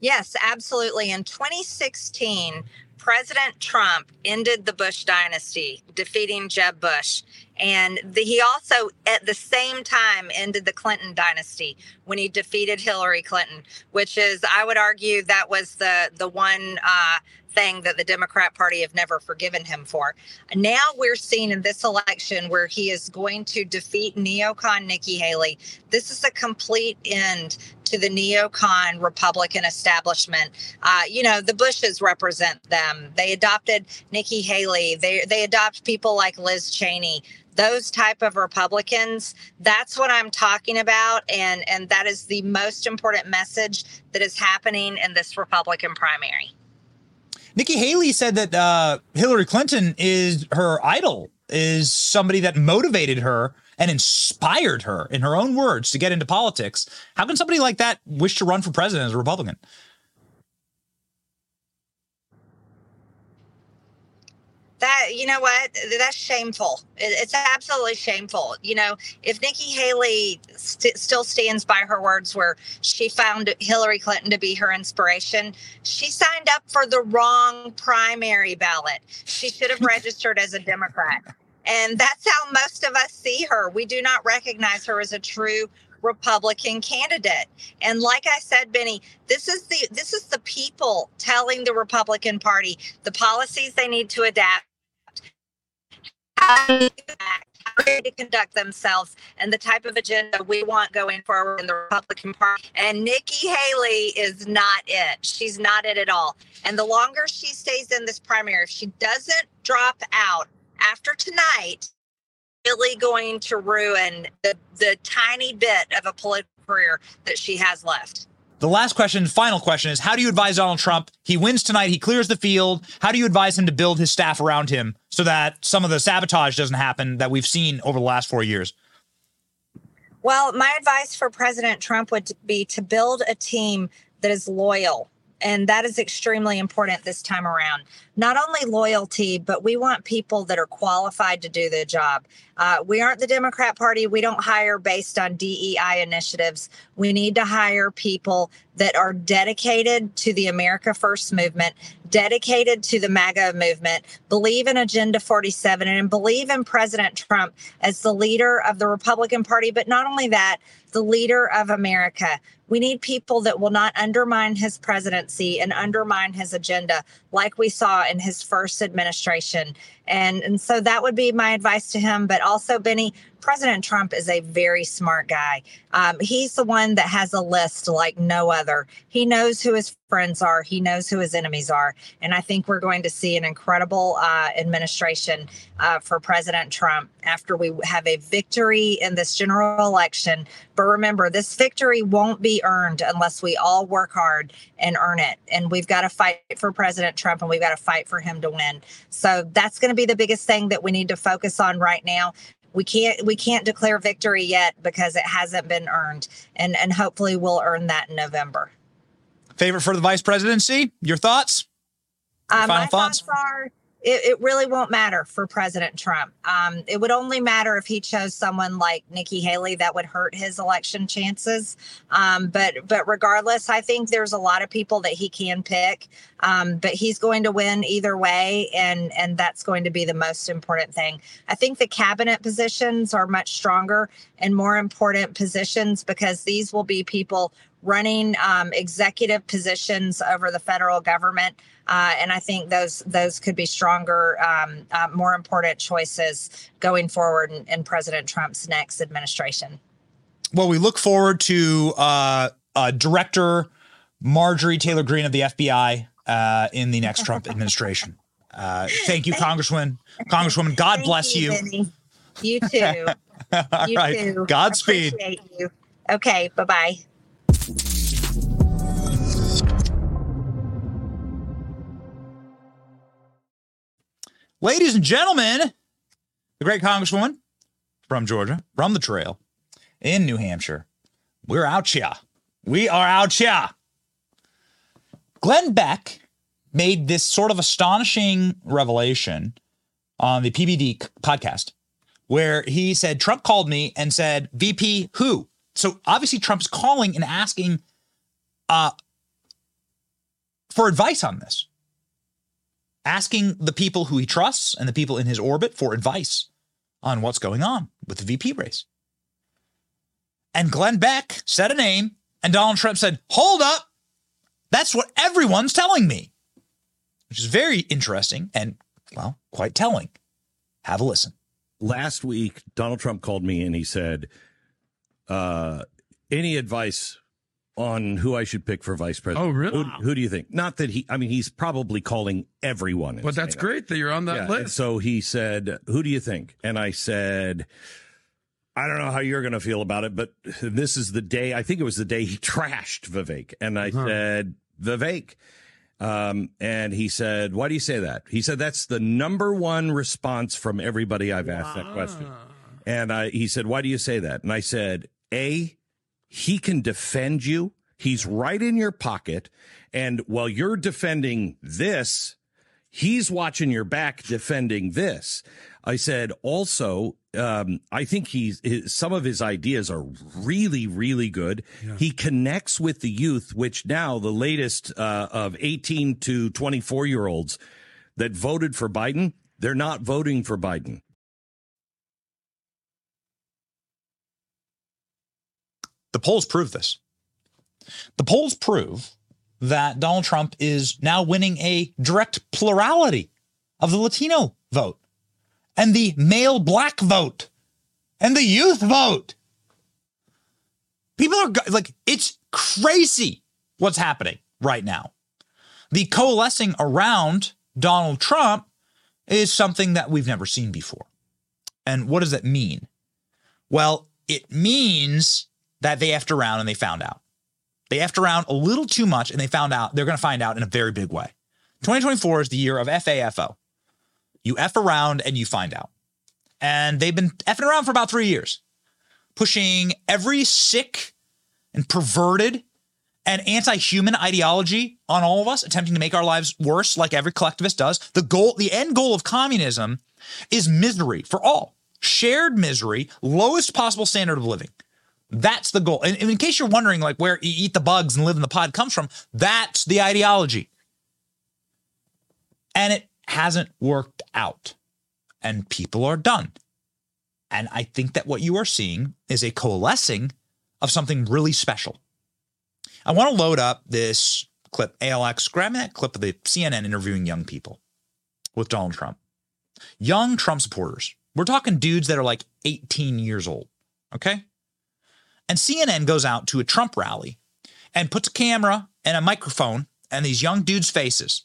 S23: Yes, absolutely. In 2016, President Trump ended the Bush dynasty, defeating Jeb Bush. And the, he also, at the same time, ended the Clinton dynasty when he defeated Hillary Clinton, which is, I would argue, that was the the one uh, thing that the Democrat Party have never forgiven him for. Now we're seeing in this election where he is going to defeat neocon Nikki Haley. This is a complete end to the neocon Republican establishment. Uh, you know, the Bushes represent them. They adopted Nikki Haley. They they adopt people like Liz Cheney those type of republicans that's what i'm talking about and and that is the most important message that is happening in this republican primary
S1: Nikki Haley said that uh, Hillary Clinton is her idol, is somebody that motivated her and inspired her, in her own words, to get into politics. How can somebody like that wish to run for president as a Republican?
S23: that you know what that's shameful it's absolutely shameful you know if nikki haley st- still stands by her words where she found hillary clinton to be her inspiration she signed up for the wrong primary ballot she should have registered as a democrat and that's how most of us see her we do not recognize her as a true Republican candidate. And like I said, Benny, this is the this is the people telling the Republican Party the policies they need to adapt how to conduct themselves and the type of agenda we want going forward in the Republican Party. And Nikki Haley is not it. She's not it at all. And the longer she stays in this primary, if she doesn't drop out after tonight, really going to ruin the, the tiny bit of a political career that she has left.
S1: The last question, final question is how do you advise Donald Trump? He wins tonight, he clears the field. How do you advise him to build his staff around him so that some of the sabotage doesn't happen that we've seen over the last four years?
S23: Well, my advice for President Trump would be to build a team that is loyal. And that is extremely important this time around. Not only loyalty, but we want people that are qualified to do the job. Uh, we aren't the Democrat Party. We don't hire based on DEI initiatives. We need to hire people that are dedicated to the America First movement, dedicated to the MAGA movement, believe in Agenda 47, and believe in President Trump as the leader of the Republican Party. But not only that, the leader of America. We need people that will not undermine his presidency and undermine his agenda like we saw in his first administration. And, and so that would be my advice to him. But also, Benny, President Trump is a very smart guy. Um, he's the one that has a list like no other. He knows who his friends are, he knows who his enemies are. And I think we're going to see an incredible uh, administration uh, for President Trump after we have a victory in this general election. But remember, this victory won't be earned unless we all work hard and earn it. And we've got to fight for President Trump and we've got to fight for him to win. So that's going to be the biggest thing that we need to focus on right now we can't we can't declare victory yet because it hasn't been earned and and hopefully we'll earn that in november.
S1: Favorite for the vice presidency? Your thoughts?
S23: Your uh, final thoughts? thoughts? are it, it really won't matter for President Trump. Um, it would only matter if he chose someone like Nikki Haley that would hurt his election chances. Um, but but regardless, I think there's a lot of people that he can pick. Um, but he's going to win either way, and and that's going to be the most important thing. I think the cabinet positions are much stronger and more important positions because these will be people running um, executive positions over the federal government. Uh, and I think those those could be stronger, um, uh, more important choices going forward in, in, President Trump's next administration.
S1: Well, we look forward to uh, uh Director Marjorie Taylor Greene of the FBI uh, in the next Trump administration. Uh, thank you, Congresswoman. Congresswoman, God bless you.
S23: You, you too.
S1: All
S23: you
S1: right.
S23: Too.
S1: Godspeed.
S23: You. Okay. Bye bye.
S1: Ladies and gentlemen, the great Congresswoman from Georgia, from the trail in New Hampshire. We're out here. We are out here. Glenn Beck made this sort of astonishing revelation on the PBD podcast where he said, Trump called me and said, VP, who? So obviously Trump's calling and asking uh, for advice on this asking the people who he trusts and the people in his orbit for advice on what's going on with the VP race. And Glenn Beck said a name, and Donald Trump said, Hold up. That's what everyone's telling me, which is very interesting and, well, quite telling. Have a listen.
S24: Last week, Donald Trump called me and he said, uh, Any advice on who I should pick for vice president.
S25: Oh, really?
S24: Who, who, do you think? Not that he, I mean, he's probably calling everyone.
S25: But that's great that you're on that
S24: yeah,
S25: list.
S24: so he said, Who do you think? And I said, I don't know how you're going to feel about it, but this is the day, I think it was the day he trashed Vivek. And I huh. said, Vivek. Um, and he said, Why do you say that? He said, That's the number one response from everybody I've asked wow. that question. And I, he said, Why do you say that? And I said, A, he can defend you. He's right in your pocket. And while you're defending this, he's watching your back defending this. I said also, um, I think he's his, some of his ideas are really, really good. Yeah. He connects with the youth, which now the latest uh, of 18 to 24 year olds that voted for Biden, they're not voting for Biden.
S1: The polls prove this. The polls prove that Donald Trump is now winning a direct plurality of the Latino vote and the male black vote and the youth vote. People are like, it's crazy what's happening right now. The coalescing around Donald Trump is something that we've never seen before. And what does that mean? Well, it means that they effed around and they found out. They effed around a little too much and they found out they're going to find out in a very big way. 2024 is the year of FAFO. You F around and you find out. And they've been effing around for about three years, pushing every sick and perverted and anti-human ideology on all of us, attempting to make our lives worse, like every collectivist does. The goal, the end goal of communism is misery for all. Shared misery, lowest possible standard of living. That's the goal. And, in case you're wondering, like where eat the bugs and live in the pod comes from, that's the ideology. And it hasn't worked out. And people are done. And I think that what you are seeing is a coalescing of something really special. I want to load up this clip, ALX, grab that clip of the CNN interviewing young people with Donald Trump. Young Trump supporters. We're talking dudes that are like 18 years old. Okay. And CNN goes out to a Trump rally and puts a camera and a microphone and these young dudes' faces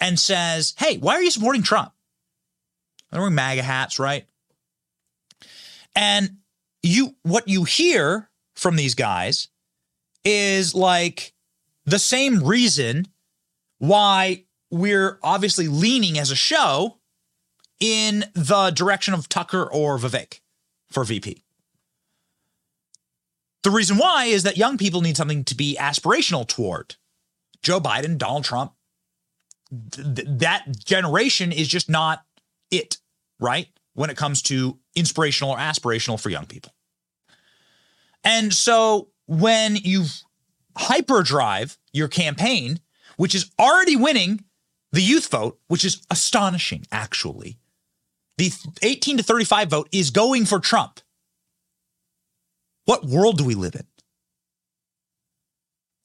S1: and says, Hey, why are you supporting Trump? They're wearing MAGA hats, right? And you what you hear from these guys is like the same reason why we're obviously leaning as a show in the direction of Tucker or Vivek for VP. The reason why is that young people need something to be aspirational toward. Joe Biden, Donald Trump, th- that generation is just not it, right? When it comes to inspirational or aspirational for young people. And so when you hyperdrive your campaign, which is already winning the youth vote, which is astonishing, actually, the 18 to 35 vote is going for Trump. What world do we live in?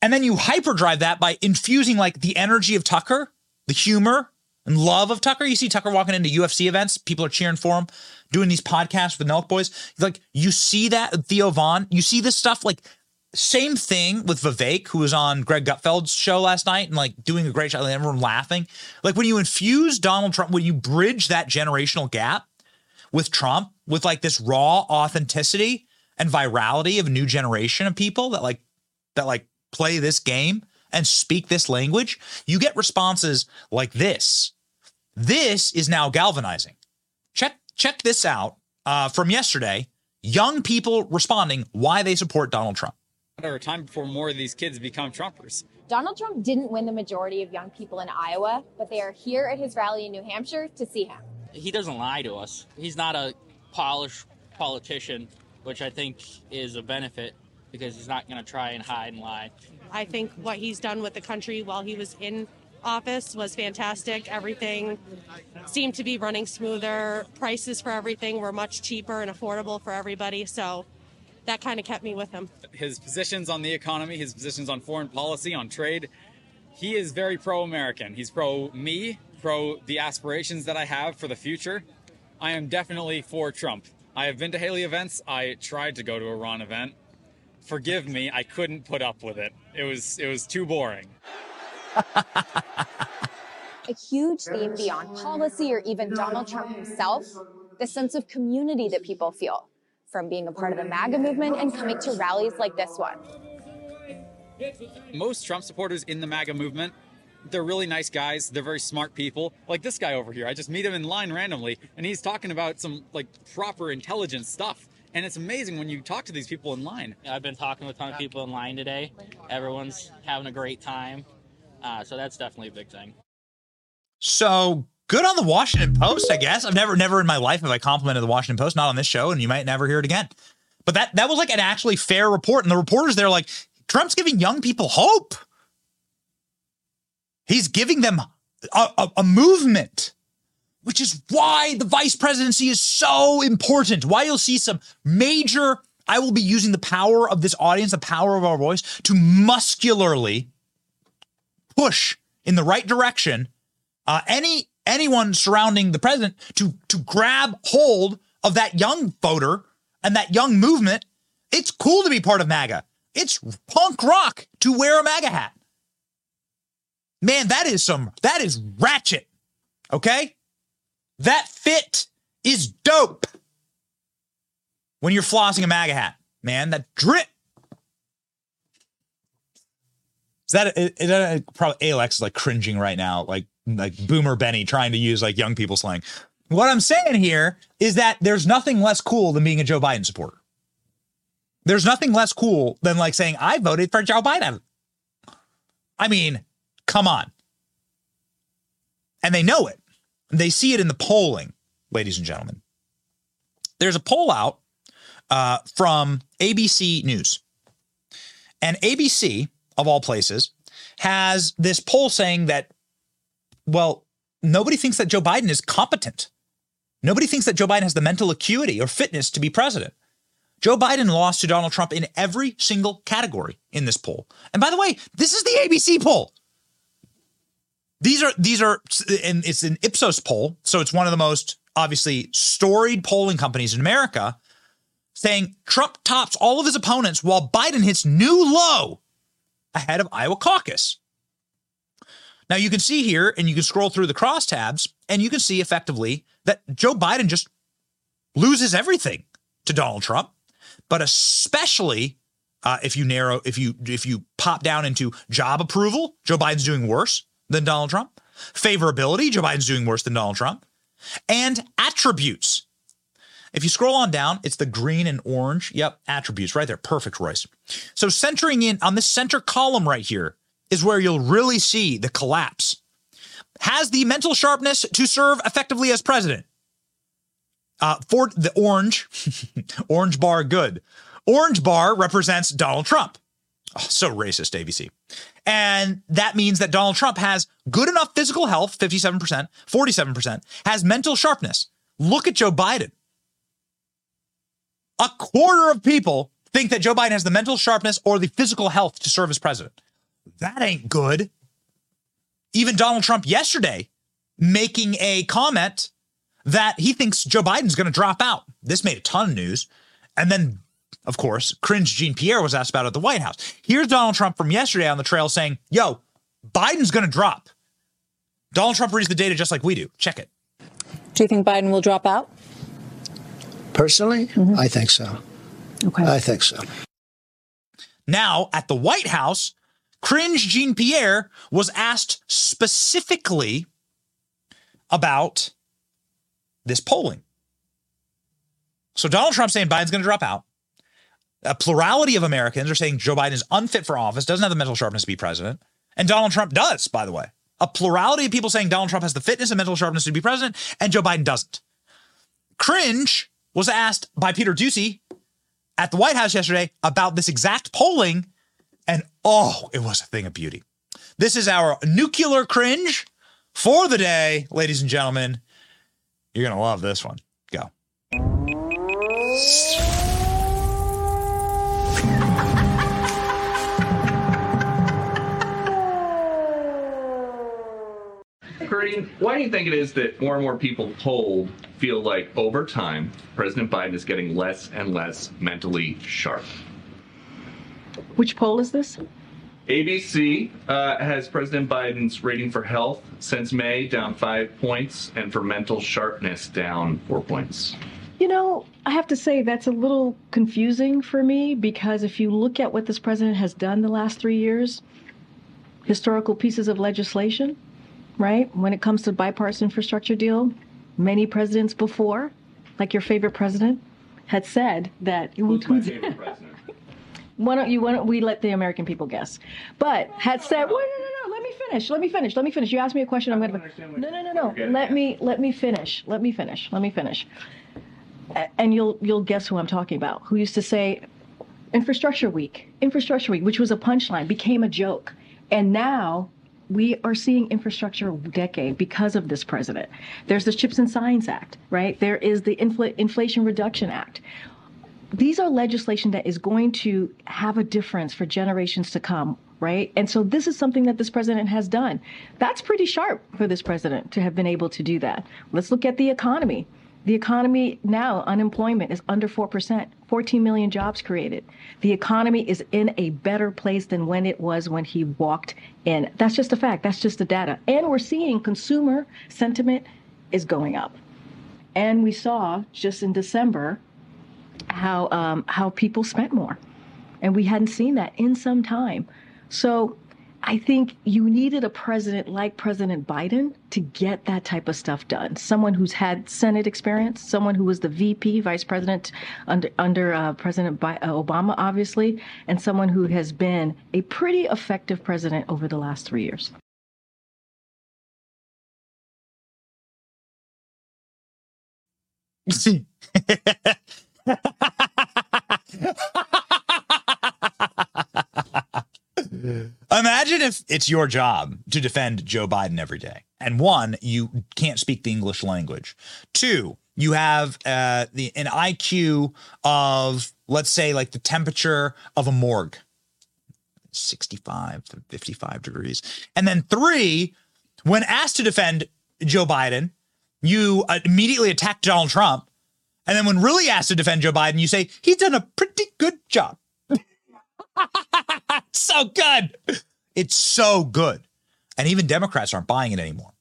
S1: And then you hyperdrive that by infusing like the energy of Tucker, the humor and love of Tucker. You see Tucker walking into UFC events, people are cheering for him, doing these podcasts with the Nelk Boys. Like you see that Theo Von, you see this stuff like same thing with Vivek, who was on Greg Gutfeld's show last night and like doing a great job, and everyone laughing. Like when you infuse Donald Trump, when you bridge that generational gap with Trump, with like this raw authenticity and virality of a new generation of people that like that like play this game and speak this language, you get responses like this. This is now galvanizing. Check check this out uh, from yesterday. Young people responding why they support Donald Trump.
S25: Or time before more of these kids become Trumpers.
S26: Donald Trump didn't win the majority of young people in Iowa, but they are here at his rally in New Hampshire to see him.
S27: He doesn't lie to us. He's not a polished politician, which I think is a benefit because he's not going to try and hide and lie.
S28: I think what he's done with the country while he was in office was fantastic. Everything seemed to be running smoother. Prices for everything were much cheaper and affordable for everybody. So that kind of kept me with him.
S25: His positions on the economy, his positions on foreign policy, on trade, he is very pro American. He's pro me, pro the aspirations that I have for the future. I am definitely for Trump. I have been to Haley events. I tried to go to a Ron event. Forgive me, I couldn't put up with it. It was it was too boring.
S26: A huge theme beyond policy or even Donald Trump himself, the sense of community that people feel from being a part of the MAGA movement and coming to rallies like this one.
S25: Most Trump supporters in the MAGA movement, they're really nice guys. They're very smart people. Like this guy over here, I just meet him in line randomly, and he's talking about some like proper intelligent stuff. And it's amazing when you talk to these people in line.
S27: I've been talking with a ton of people in line today. Everyone's having a great time. Uh, so that's definitely a big thing.
S1: So good on the Washington Post, I guess. I've never, never in my life have I complimented the Washington Post, not on this show, and you might never hear it again. But that that was like an actually fair report, and the reporters there like Trump's giving young people hope. He's giving them a, a, a movement, which is why the vice presidency is so important. Why you'll see some major. I will be using the power of this audience, the power of our voice, to muscularly push in the right direction uh, any anyone surrounding the president to to grab hold of that young voter and that young movement. It's cool to be part of MAGA. It's punk rock to wear a MAGA hat. Man, that is some that is ratchet. Okay? That fit is dope. When you're flossing a MAGA hat, man, that drip. Is that is that uh, a, probably Alex is like cringing right now, like like Boomer Benny trying to use like young people slang. What I'm saying here is that there's nothing less cool than being a Joe Biden supporter. There's nothing less cool than like saying I voted for Joe Biden. I mean, come on. And they know it. They see it in the polling, ladies and gentlemen. There's a poll out uh, from ABC News. And ABC, of all places, has this poll saying that, well, nobody thinks that Joe Biden is competent. Nobody thinks that Joe Biden has the mental acuity or fitness to be president. Joe Biden lost to Donald Trump in every single category in this poll. And by the way, this is the ABC poll. These are these are and it's an Ipsos poll, so it's one of the most obviously storied polling companies in America saying Trump tops all of his opponents while Biden hits new low ahead of Iowa caucus. Now you can see here and you can scroll through the crosstabs and you can see effectively that Joe Biden just loses everything to Donald Trump, but especially uh, if you narrow, if you if you pop down into job approval, Joe Biden's doing worse than Donald Trump. Favorability, Joe Biden's doing worse than Donald Trump. And attributes. If you scroll on down, it's the green and orange. Yep, attributes right there. Perfect, Royce. So centering in on this center column right here is where you'll really see the collapse. has the mental sharpness to serve effectively as president. Uh, for the orange, orange bar, good. Orange bar represents Donald Trump. Oh, so racist, ABC. And that means that Donald Trump has good enough physical health, 57%, 47%, has mental sharpness. Look at Joe Biden. A quarter of people think that Joe Biden has the mental sharpness or the physical health to serve as president. That ain't good. Even Donald Trump yesterday making a comment that he thinks Joe Biden's going to drop out. This made a ton of news. And then, of course, cringe Jean Pierre was asked about at the White House. Here's Donald Trump from yesterday on the trail saying, yo, Biden's going to drop. Donald Trump reads the data just like we do. Check it.
S29: Do you think Biden will drop out?
S10: Personally, mm-hmm. I think so.
S29: Okay.
S10: I think so.
S1: Now, at the White House, cringe Jean Pierre was asked specifically about this polling. So Donald Trump saying Biden's going to drop out. A plurality of Americans are saying Joe Biden is unfit for office, doesn't have the mental sharpness to be president. And Donald Trump does, by the way. A plurality of people saying Donald Trump has the fitness and mental sharpness to be president, and Joe Biden doesn't. Cringe was asked by Peter Doocy at the White House yesterday about this exact polling, and oh, it was a thing of beauty. This is our nuclear cringe for the day, ladies and gentlemen. You're going to love this one. Go.
S30: Karine, why do you think it is that more and more people polled feel like over time, President Biden is getting less and less mentally sharp?
S29: Which poll is this?
S30: ABC uh, has President Biden's rating for health since May down five points, and for mental sharpness down four points.
S29: You know, I have to say that's a little confusing for me because if you look at what this president has done the last three years, historical pieces of legislation, right? When it comes to bipartisan infrastructure deal, many presidents before, like your favorite president, had said that.
S30: Who's my favorite president?
S29: Why don't you? Why don't we let the American people guess? But had said, well, no, no, no. Let me finish. Let me finish. Let me finish. You asked me a question. I'm going to. No, no, no, no. Let me. Let me finish. Let me finish. Let me finish. And you'll you'll guess who I'm talking about. Who used to say, "Infrastructure Week." Infrastructure Week, which was a punchline, became a joke, and now we are seeing infrastructure decade because of this president. There's the Chips and Science Act, right? There is the Infl- Inflation Reduction Act these are legislation that is going to have a difference for generations to come right? And so this is something that this president has done. That's pretty sharp for this president to have been able to do that. Let's look at the economy. The economy now, unemployment is under 4%, 14 million jobs created. The economy is in a better place than when it was when he walked in. That's just a fact. That's just the data. And we're seeing consumer sentiment is going up. And we saw just in December how um, how people spent more, and we hadn't seen that in some time. So I think you needed a president like President Biden to get that type of stuff done. Someone who's had Senate experience, someone who was the VP, Vice President under under uh, President uh, Obama, obviously, and someone who has been a pretty effective president over the last three years.
S1: Imagine if it's your job to defend Joe Biden every day. And one, you can't speak the English language. Two, you have uh, the an IQ of let's say like the temperature of a morgue, 65 to 55 degrees. And then three, when asked to defend Joe Biden, you immediately attack Donald Trump and then when really asked to defend Joe Biden, you say, he's done a pretty good job. So good. It's so good. And even Democrats aren't buying it anymore.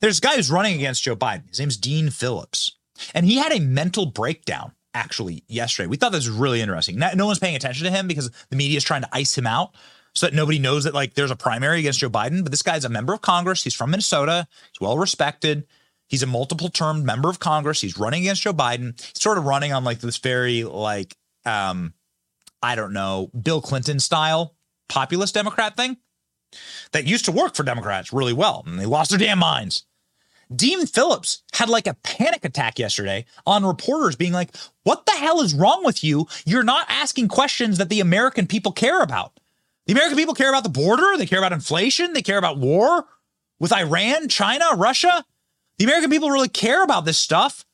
S1: There's a guy who's running against Joe Biden. His name's Dean Phillips. And he had a mental breakdown actually yesterday. We thought this was really interesting. No, no one's paying attention to him because the media is trying to ice him out so that nobody knows that like there's a primary against Joe Biden. But this guy's a member of Congress. He's from Minnesota. He's well respected. He's a multiple term member of Congress. He's running against Joe Biden. He's sort of running on like this very like um I don't know, Bill Clinton style populist Democrat thing. that used to work for Democrats really well, and they lost their damn minds. Dean Phillips had like a panic attack yesterday on reporters being like, What the hell is wrong with you? You're not asking questions that the American people care about. The American people care about the border, they care about inflation, they care about war with Iran, China, Russia. The American people really care about this stuff.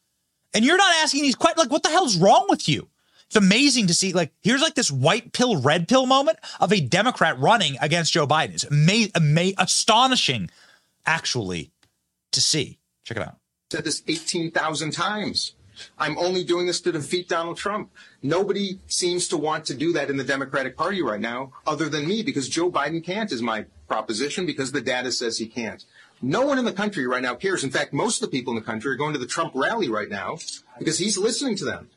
S1: And you're not asking these questions. Like, what the hell's wrong with you? It's amazing to see. Like, here's like this white pill, red pill moment of a Democrat running against Joe Biden. It's ama- ama- astonishing, actually, to see. Check it out.
S31: Said this 18,000 times. I'm only doing this to defeat Donald Trump. Nobody seems to want to do that in the Democratic Party right now, other than me, because Joe Biden can't, is my proposition, because the data says he can't. No one in the country right now cares. In fact, most of the people in the country are going to the Trump rally right now because he's listening to them.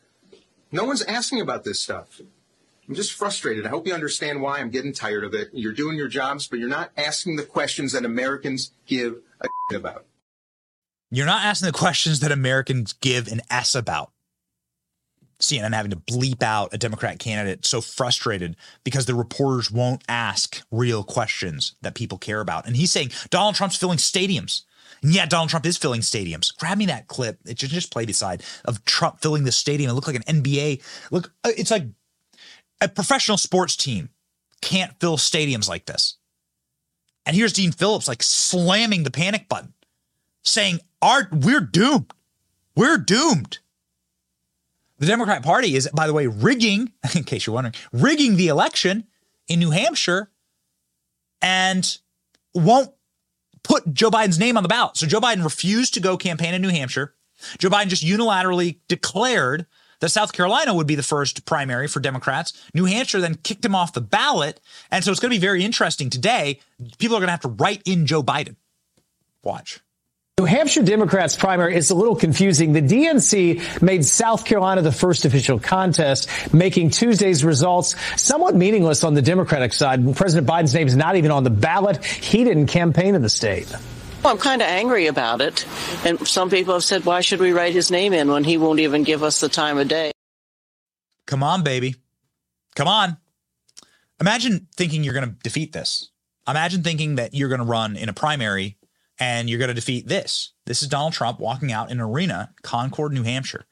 S31: No one's asking about this stuff. I'm just frustrated. I hope you understand why I'm getting tired of it. You're doing your jobs, but you're not asking the questions that Americans give a about.
S1: You're not asking the questions that Americans give an S about. CNN having to bleep out a Democrat candidate so frustrated because the reporters won't ask real questions that people care about. And he's saying Donald Trump's filling stadiums. And yeah, Donald Trump is filling stadiums. Grab me that clip. It should just play beside of Trump filling the stadium. It looked like an NBA. Look, uh, it's like a professional sports team can't fill stadiums like this. And here's Dean Phillips like slamming the panic button, saying, "Art, we're doomed. We're doomed." The Democrat Party is, by the way, rigging, in case you're wondering, rigging the election in New Hampshire and won't put Joe Biden's name on the ballot. So Joe Biden refused to go campaign in New Hampshire. Joe Biden just unilaterally declared that South Carolina would be the first primary for Democrats. New Hampshire then kicked him off the ballot. And so it's going to be very interesting today. People are going to have to write in Joe Biden. Watch.
S32: New Hampshire Democrats primary is a little confusing. The DNC made South Carolina the first official contest, making Tuesday's results somewhat meaningless on the Democratic side. President Biden's name is not even on the ballot. He didn't campaign in the state.
S33: Well, I'm kind of angry about it. And some people have said, why should we write his name in when he won't even give us the time of day?
S1: Come on, baby. Come on. Imagine thinking you're going to defeat this. Imagine thinking that you're going to run in a primary and you're going to defeat this. This is Donald Trump walking out in an arena, Concord, New Hampshire.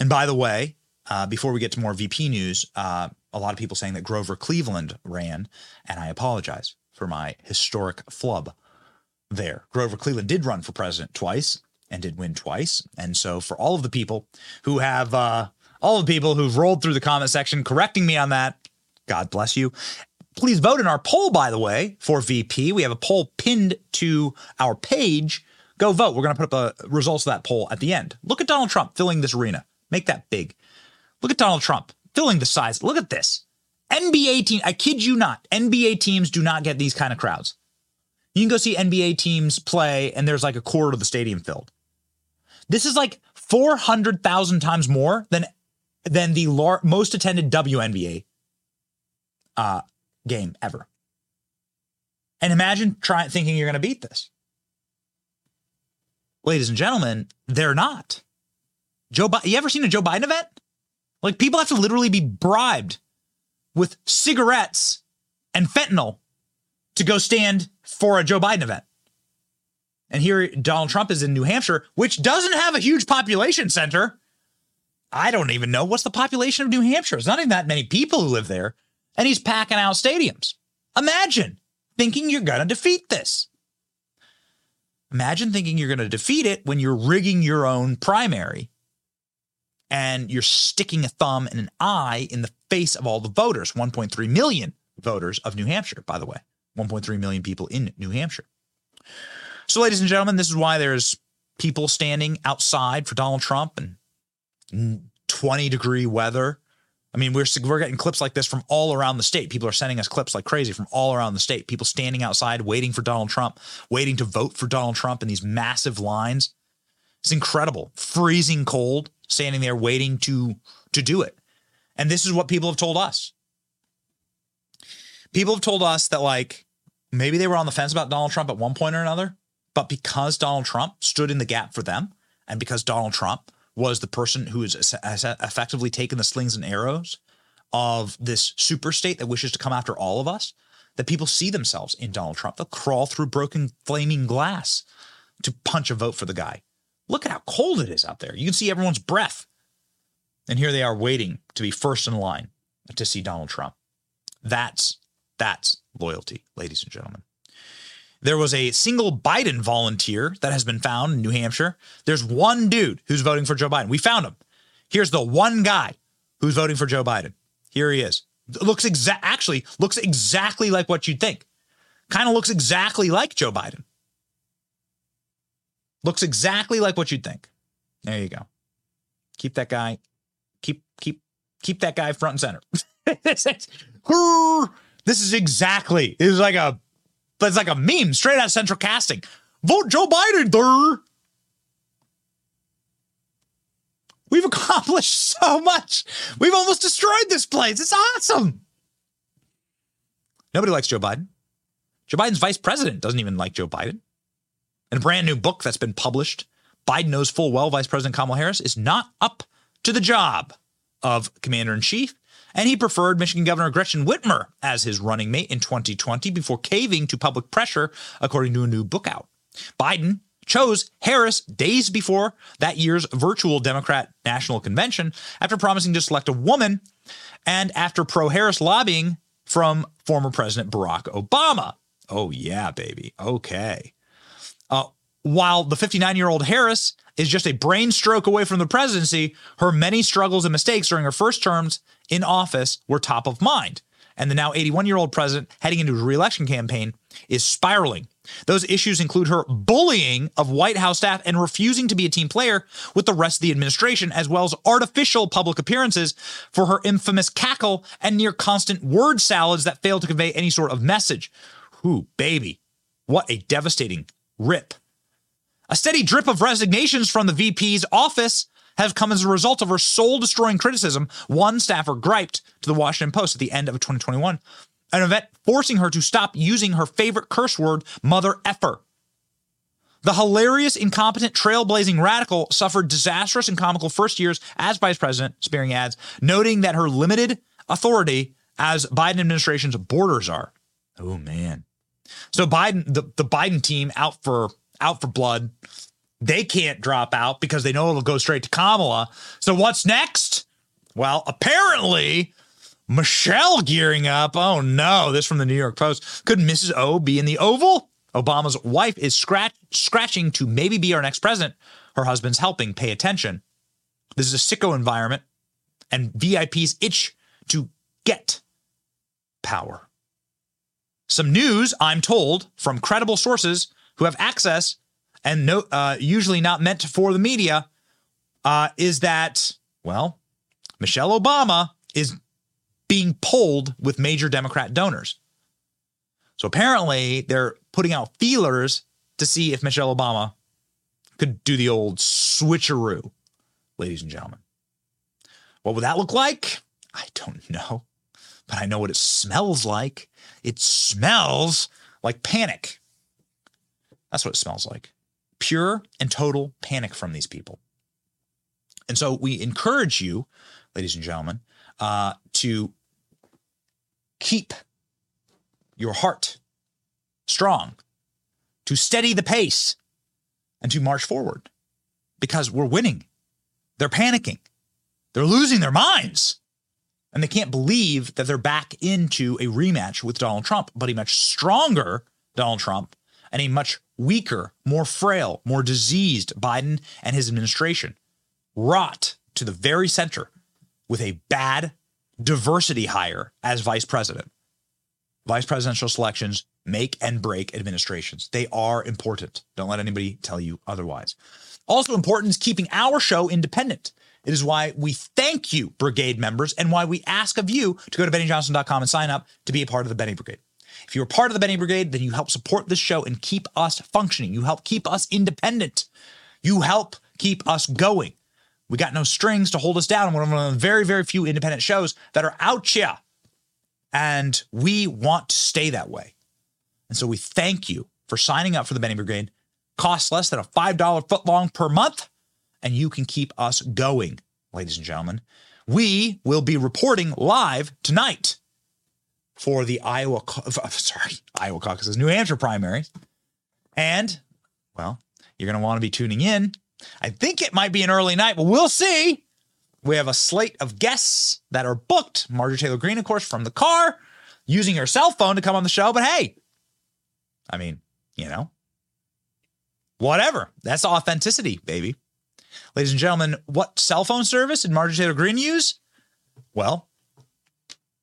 S1: And by the way, uh, before we get to more VP news, uh, a lot of people saying that Grover Cleveland ran, and I apologize for my historic flub there. Grover Cleveland did run for president twice and did win twice. And so, for all of the people who have, uh, all of the people who've rolled through the comment section correcting me on that, God bless you. Please vote in our poll, by the way, for VP. We have a poll pinned to our page. Go vote. We're going to put up the results of that poll at the end. Look at Donald Trump filling this arena. Make that big. Look at Donald Trump filling the size. Look at this. NBA team, I kid you not, NBA teams do not get these kind of crowds. You can go see NBA teams play, and there's like a quarter of the stadium filled. This is like 400,000 times more than than the lar- most attended WNBA uh, game ever. And imagine trying thinking you're going to beat this. Ladies and gentlemen, they're not. Joe Biden, you ever seen a Joe Biden event? Like people have to literally be bribed with cigarettes and fentanyl to go stand for a Joe Biden event. And here Donald Trump is in New Hampshire, which doesn't have a huge population center. I don't even know what's the population of New Hampshire. It's not even that many people who live there and he's packing out stadiums. Imagine thinking you're going to defeat this. Imagine thinking you're going to defeat it when you're rigging your own primary and you're sticking a thumb and an eye in the face of all the voters 1.3 million voters of New Hampshire, by the way, 1.3 million people in New Hampshire. So, ladies and gentlemen, this is why there's people standing outside for Donald Trump and 20 degree weather I mean, we're we're getting clips like this from all around the state. People are sending us clips like crazy from all around the state. People standing outside waiting for Donald Trump, waiting to vote for Donald Trump in these massive lines. It's incredible. Freezing cold, standing there waiting to to do it. And this is what people have told us. People have told us that like maybe they were on the fence about Donald Trump at one point or another, but because Donald Trump stood in the gap for them and because Donald Trump was the person who has effectively taken the slings and arrows of this super state that wishes to come after all of us. that people see themselves in Donald Trump. They'll crawl through broken flaming glass to punch a vote for the guy. Look at how cold it is out there. You can see everyone's breath. And here they are waiting to be first in line to see Donald Trump. That's that's loyalty, ladies and gentlemen. There was a single Biden volunteer that has been found in New Hampshire. There's one dude who's voting for Joe Biden. We found him. Here's the one guy who's voting for Joe Biden. Here he is. Looks exact actually looks exactly like what you'd think. Kind of looks exactly like Joe Biden. Looks exactly like what you'd think. There you go. Keep that guy keep keep keep that guy front and center. this is exactly. It was like a it's like a meme straight out of central casting. Vote Joe Biden. Durr. We've accomplished so much. We've almost destroyed this place. It's awesome. Nobody likes Joe Biden. Joe Biden's vice president doesn't even like Joe Biden. In a brand new book that's been published, Biden knows full well Vice President Kamala Harris is not up to the job of commander in chief. And he preferred Michigan Governor Gretchen Whitmer as his running mate in 2020 before caving to public pressure, according to a new book out. Biden chose Harris days before that year's virtual Democrat National Convention after promising to select a woman and after pro Harris lobbying from former President Barack Obama. Oh, yeah, baby. Okay. Uh, while the 59 year old Harris is just a brain stroke away from the presidency, her many struggles and mistakes during her first terms in office were top of mind. And the now 81 year old president heading into his reelection campaign is spiraling. Those issues include her bullying of White House staff and refusing to be a team player with the rest of the administration, as well as artificial public appearances for her infamous cackle and near constant word salads that fail to convey any sort of message. Ooh, baby. What a devastating rip. A steady drip of resignations from the VP's office has come as a result of her soul destroying criticism. One staffer griped to the Washington Post at the end of 2021, an event forcing her to stop using her favorite curse word, mother effer. The hilarious, incompetent, trailblazing radical suffered disastrous and comical first years as vice president, Spearing ads, noting that her limited authority as Biden administration's border czar. Oh man. So Biden, the, the Biden team out for out for blood. They can't drop out because they know it'll go straight to Kamala. So what's next? Well, apparently Michelle gearing up. Oh no, this from the New York Post. Could Mrs. O be in the Oval? Obama's wife is scratch, scratching to maybe be our next president. Her husband's helping pay attention. This is a sicko environment, and VIPs itch to get power. Some news, I'm told, from credible sources who have access and no, uh, usually not meant for the media, uh, is that, well, Michelle Obama is being pulled with major Democrat donors. So apparently they're putting out feelers to see if Michelle Obama could do the old switcheroo, ladies and gentlemen. What would that look like? I don't know, but I know what it smells like. It smells like panic. That's what it smells like. Pure and total panic from these people. And so we encourage you, ladies and gentlemen, uh, to keep your heart strong, to steady the pace, and to march forward because we're winning. They're panicking, they're losing their minds. And they can't believe that they're back into a rematch with Donald Trump, but a much stronger Donald Trump and a much weaker, more frail, more diseased Biden and his administration, rot to the very center with a bad diversity hire as vice president. Vice presidential selections make and break administrations. They are important. Don't let anybody tell you otherwise. Also important is keeping our show independent. It is why we thank you, brigade members, and why we ask of you to go to BennyJohnson.com and sign up to be a part of the Benny Brigade. If you're part of the Benny Brigade, then you help support this show and keep us functioning. You help keep us independent. You help keep us going. We got no strings to hold us down. We're one of the very, very few independent shows that are out here. And we want to stay that way. And so we thank you for signing up for the Benny Brigade. Costs less than a $5 foot long per month, and you can keep us going, ladies and gentlemen. We will be reporting live tonight for the Iowa, sorry, Iowa caucuses, New Hampshire primaries. And, well, you're going to want to be tuning in. I think it might be an early night, but we'll see. We have a slate of guests that are booked. Marjorie Taylor Greene, of course, from the car, using her cell phone to come on the show. But hey, I mean, you know, whatever. That's authenticity, baby. Ladies and gentlemen, what cell phone service did Marjorie Taylor Greene use? Well,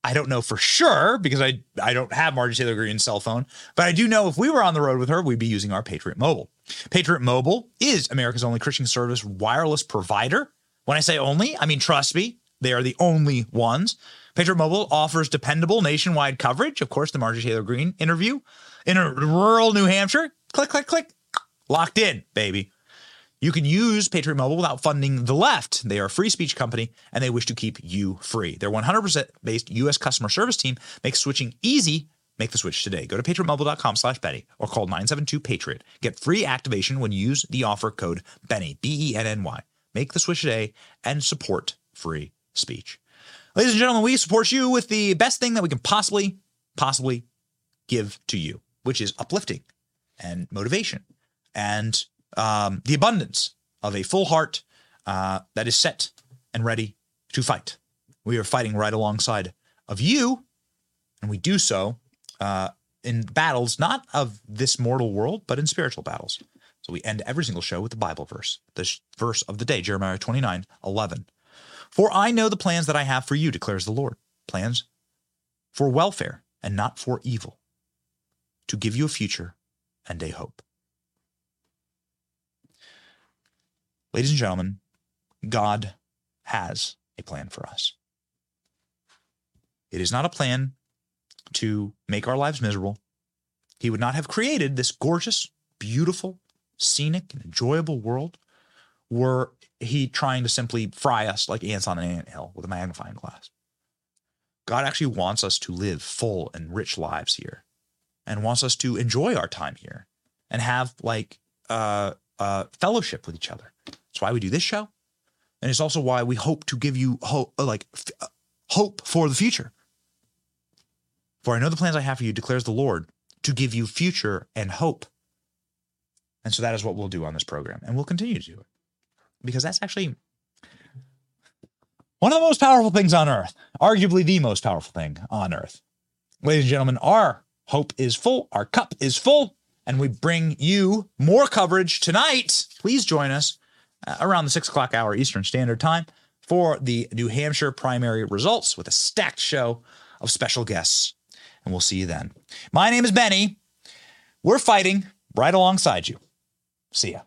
S1: I don't know for sure because I, I don't have Marjorie Taylor Greene's cell phone, but I do know if we were on the road with her, we'd be using our Patriot Mobile. Patriot Mobile is America's only Christian service wireless provider. When I say only, I mean trust me, they are the only ones. Patriot Mobile offers dependable nationwide coverage. Of course, the Marjorie Taylor Greene interview in rural New Hampshire. Click, click, click. Locked in, baby. You can use Patriot Mobile without funding the left. They are a free speech company and they wish to keep you free. Their 100% based US customer service team makes switching easy. Make the switch today. Go to patriotmobile.com slash Benny or call 972-PATRIOT. Get free activation when you use the offer code Benny, B-E-N-N-Y. Make the switch today and support free speech. Ladies and gentlemen, we support you with the best thing that we can possibly, possibly give to you, which is uplifting and motivation and um, the abundance of a full heart uh, that is set and ready to fight. We are fighting right alongside of you, and we do so uh, in battles not of this mortal world, but in spiritual battles. So we end every single show with the Bible verse, the sh- verse of the day, Jeremiah 29 11. For I know the plans that I have for you, declares the Lord plans for welfare and not for evil, to give you a future and a hope. Ladies and gentlemen, God has a plan for us. It is not a plan to make our lives miserable. He would not have created this gorgeous, beautiful, scenic, and enjoyable world were he trying to simply fry us like ants on an ant hill with a magnifying glass. God actually wants us to live full and rich lives here and wants us to enjoy our time here and have like uh, uh, fellowship with each other. That's why we do this show. And it's also why we hope to give you hope, like f- hope for the future. For I know the plans I have for you, declares the Lord, to give you future and hope. And so that is what we'll do on this program. And we'll continue to do it because that's actually one of the most powerful things on earth, arguably the most powerful thing on earth. Ladies and gentlemen, our hope is full, our cup is full, and we bring you more coverage tonight. Please join us uh, Uh, around the six o'clock hour Eastern Standard Time for the New Hampshire primary results with a stacked show of special guests. And we'll see you then. My name is Benny. We're fighting right alongside you. See ya.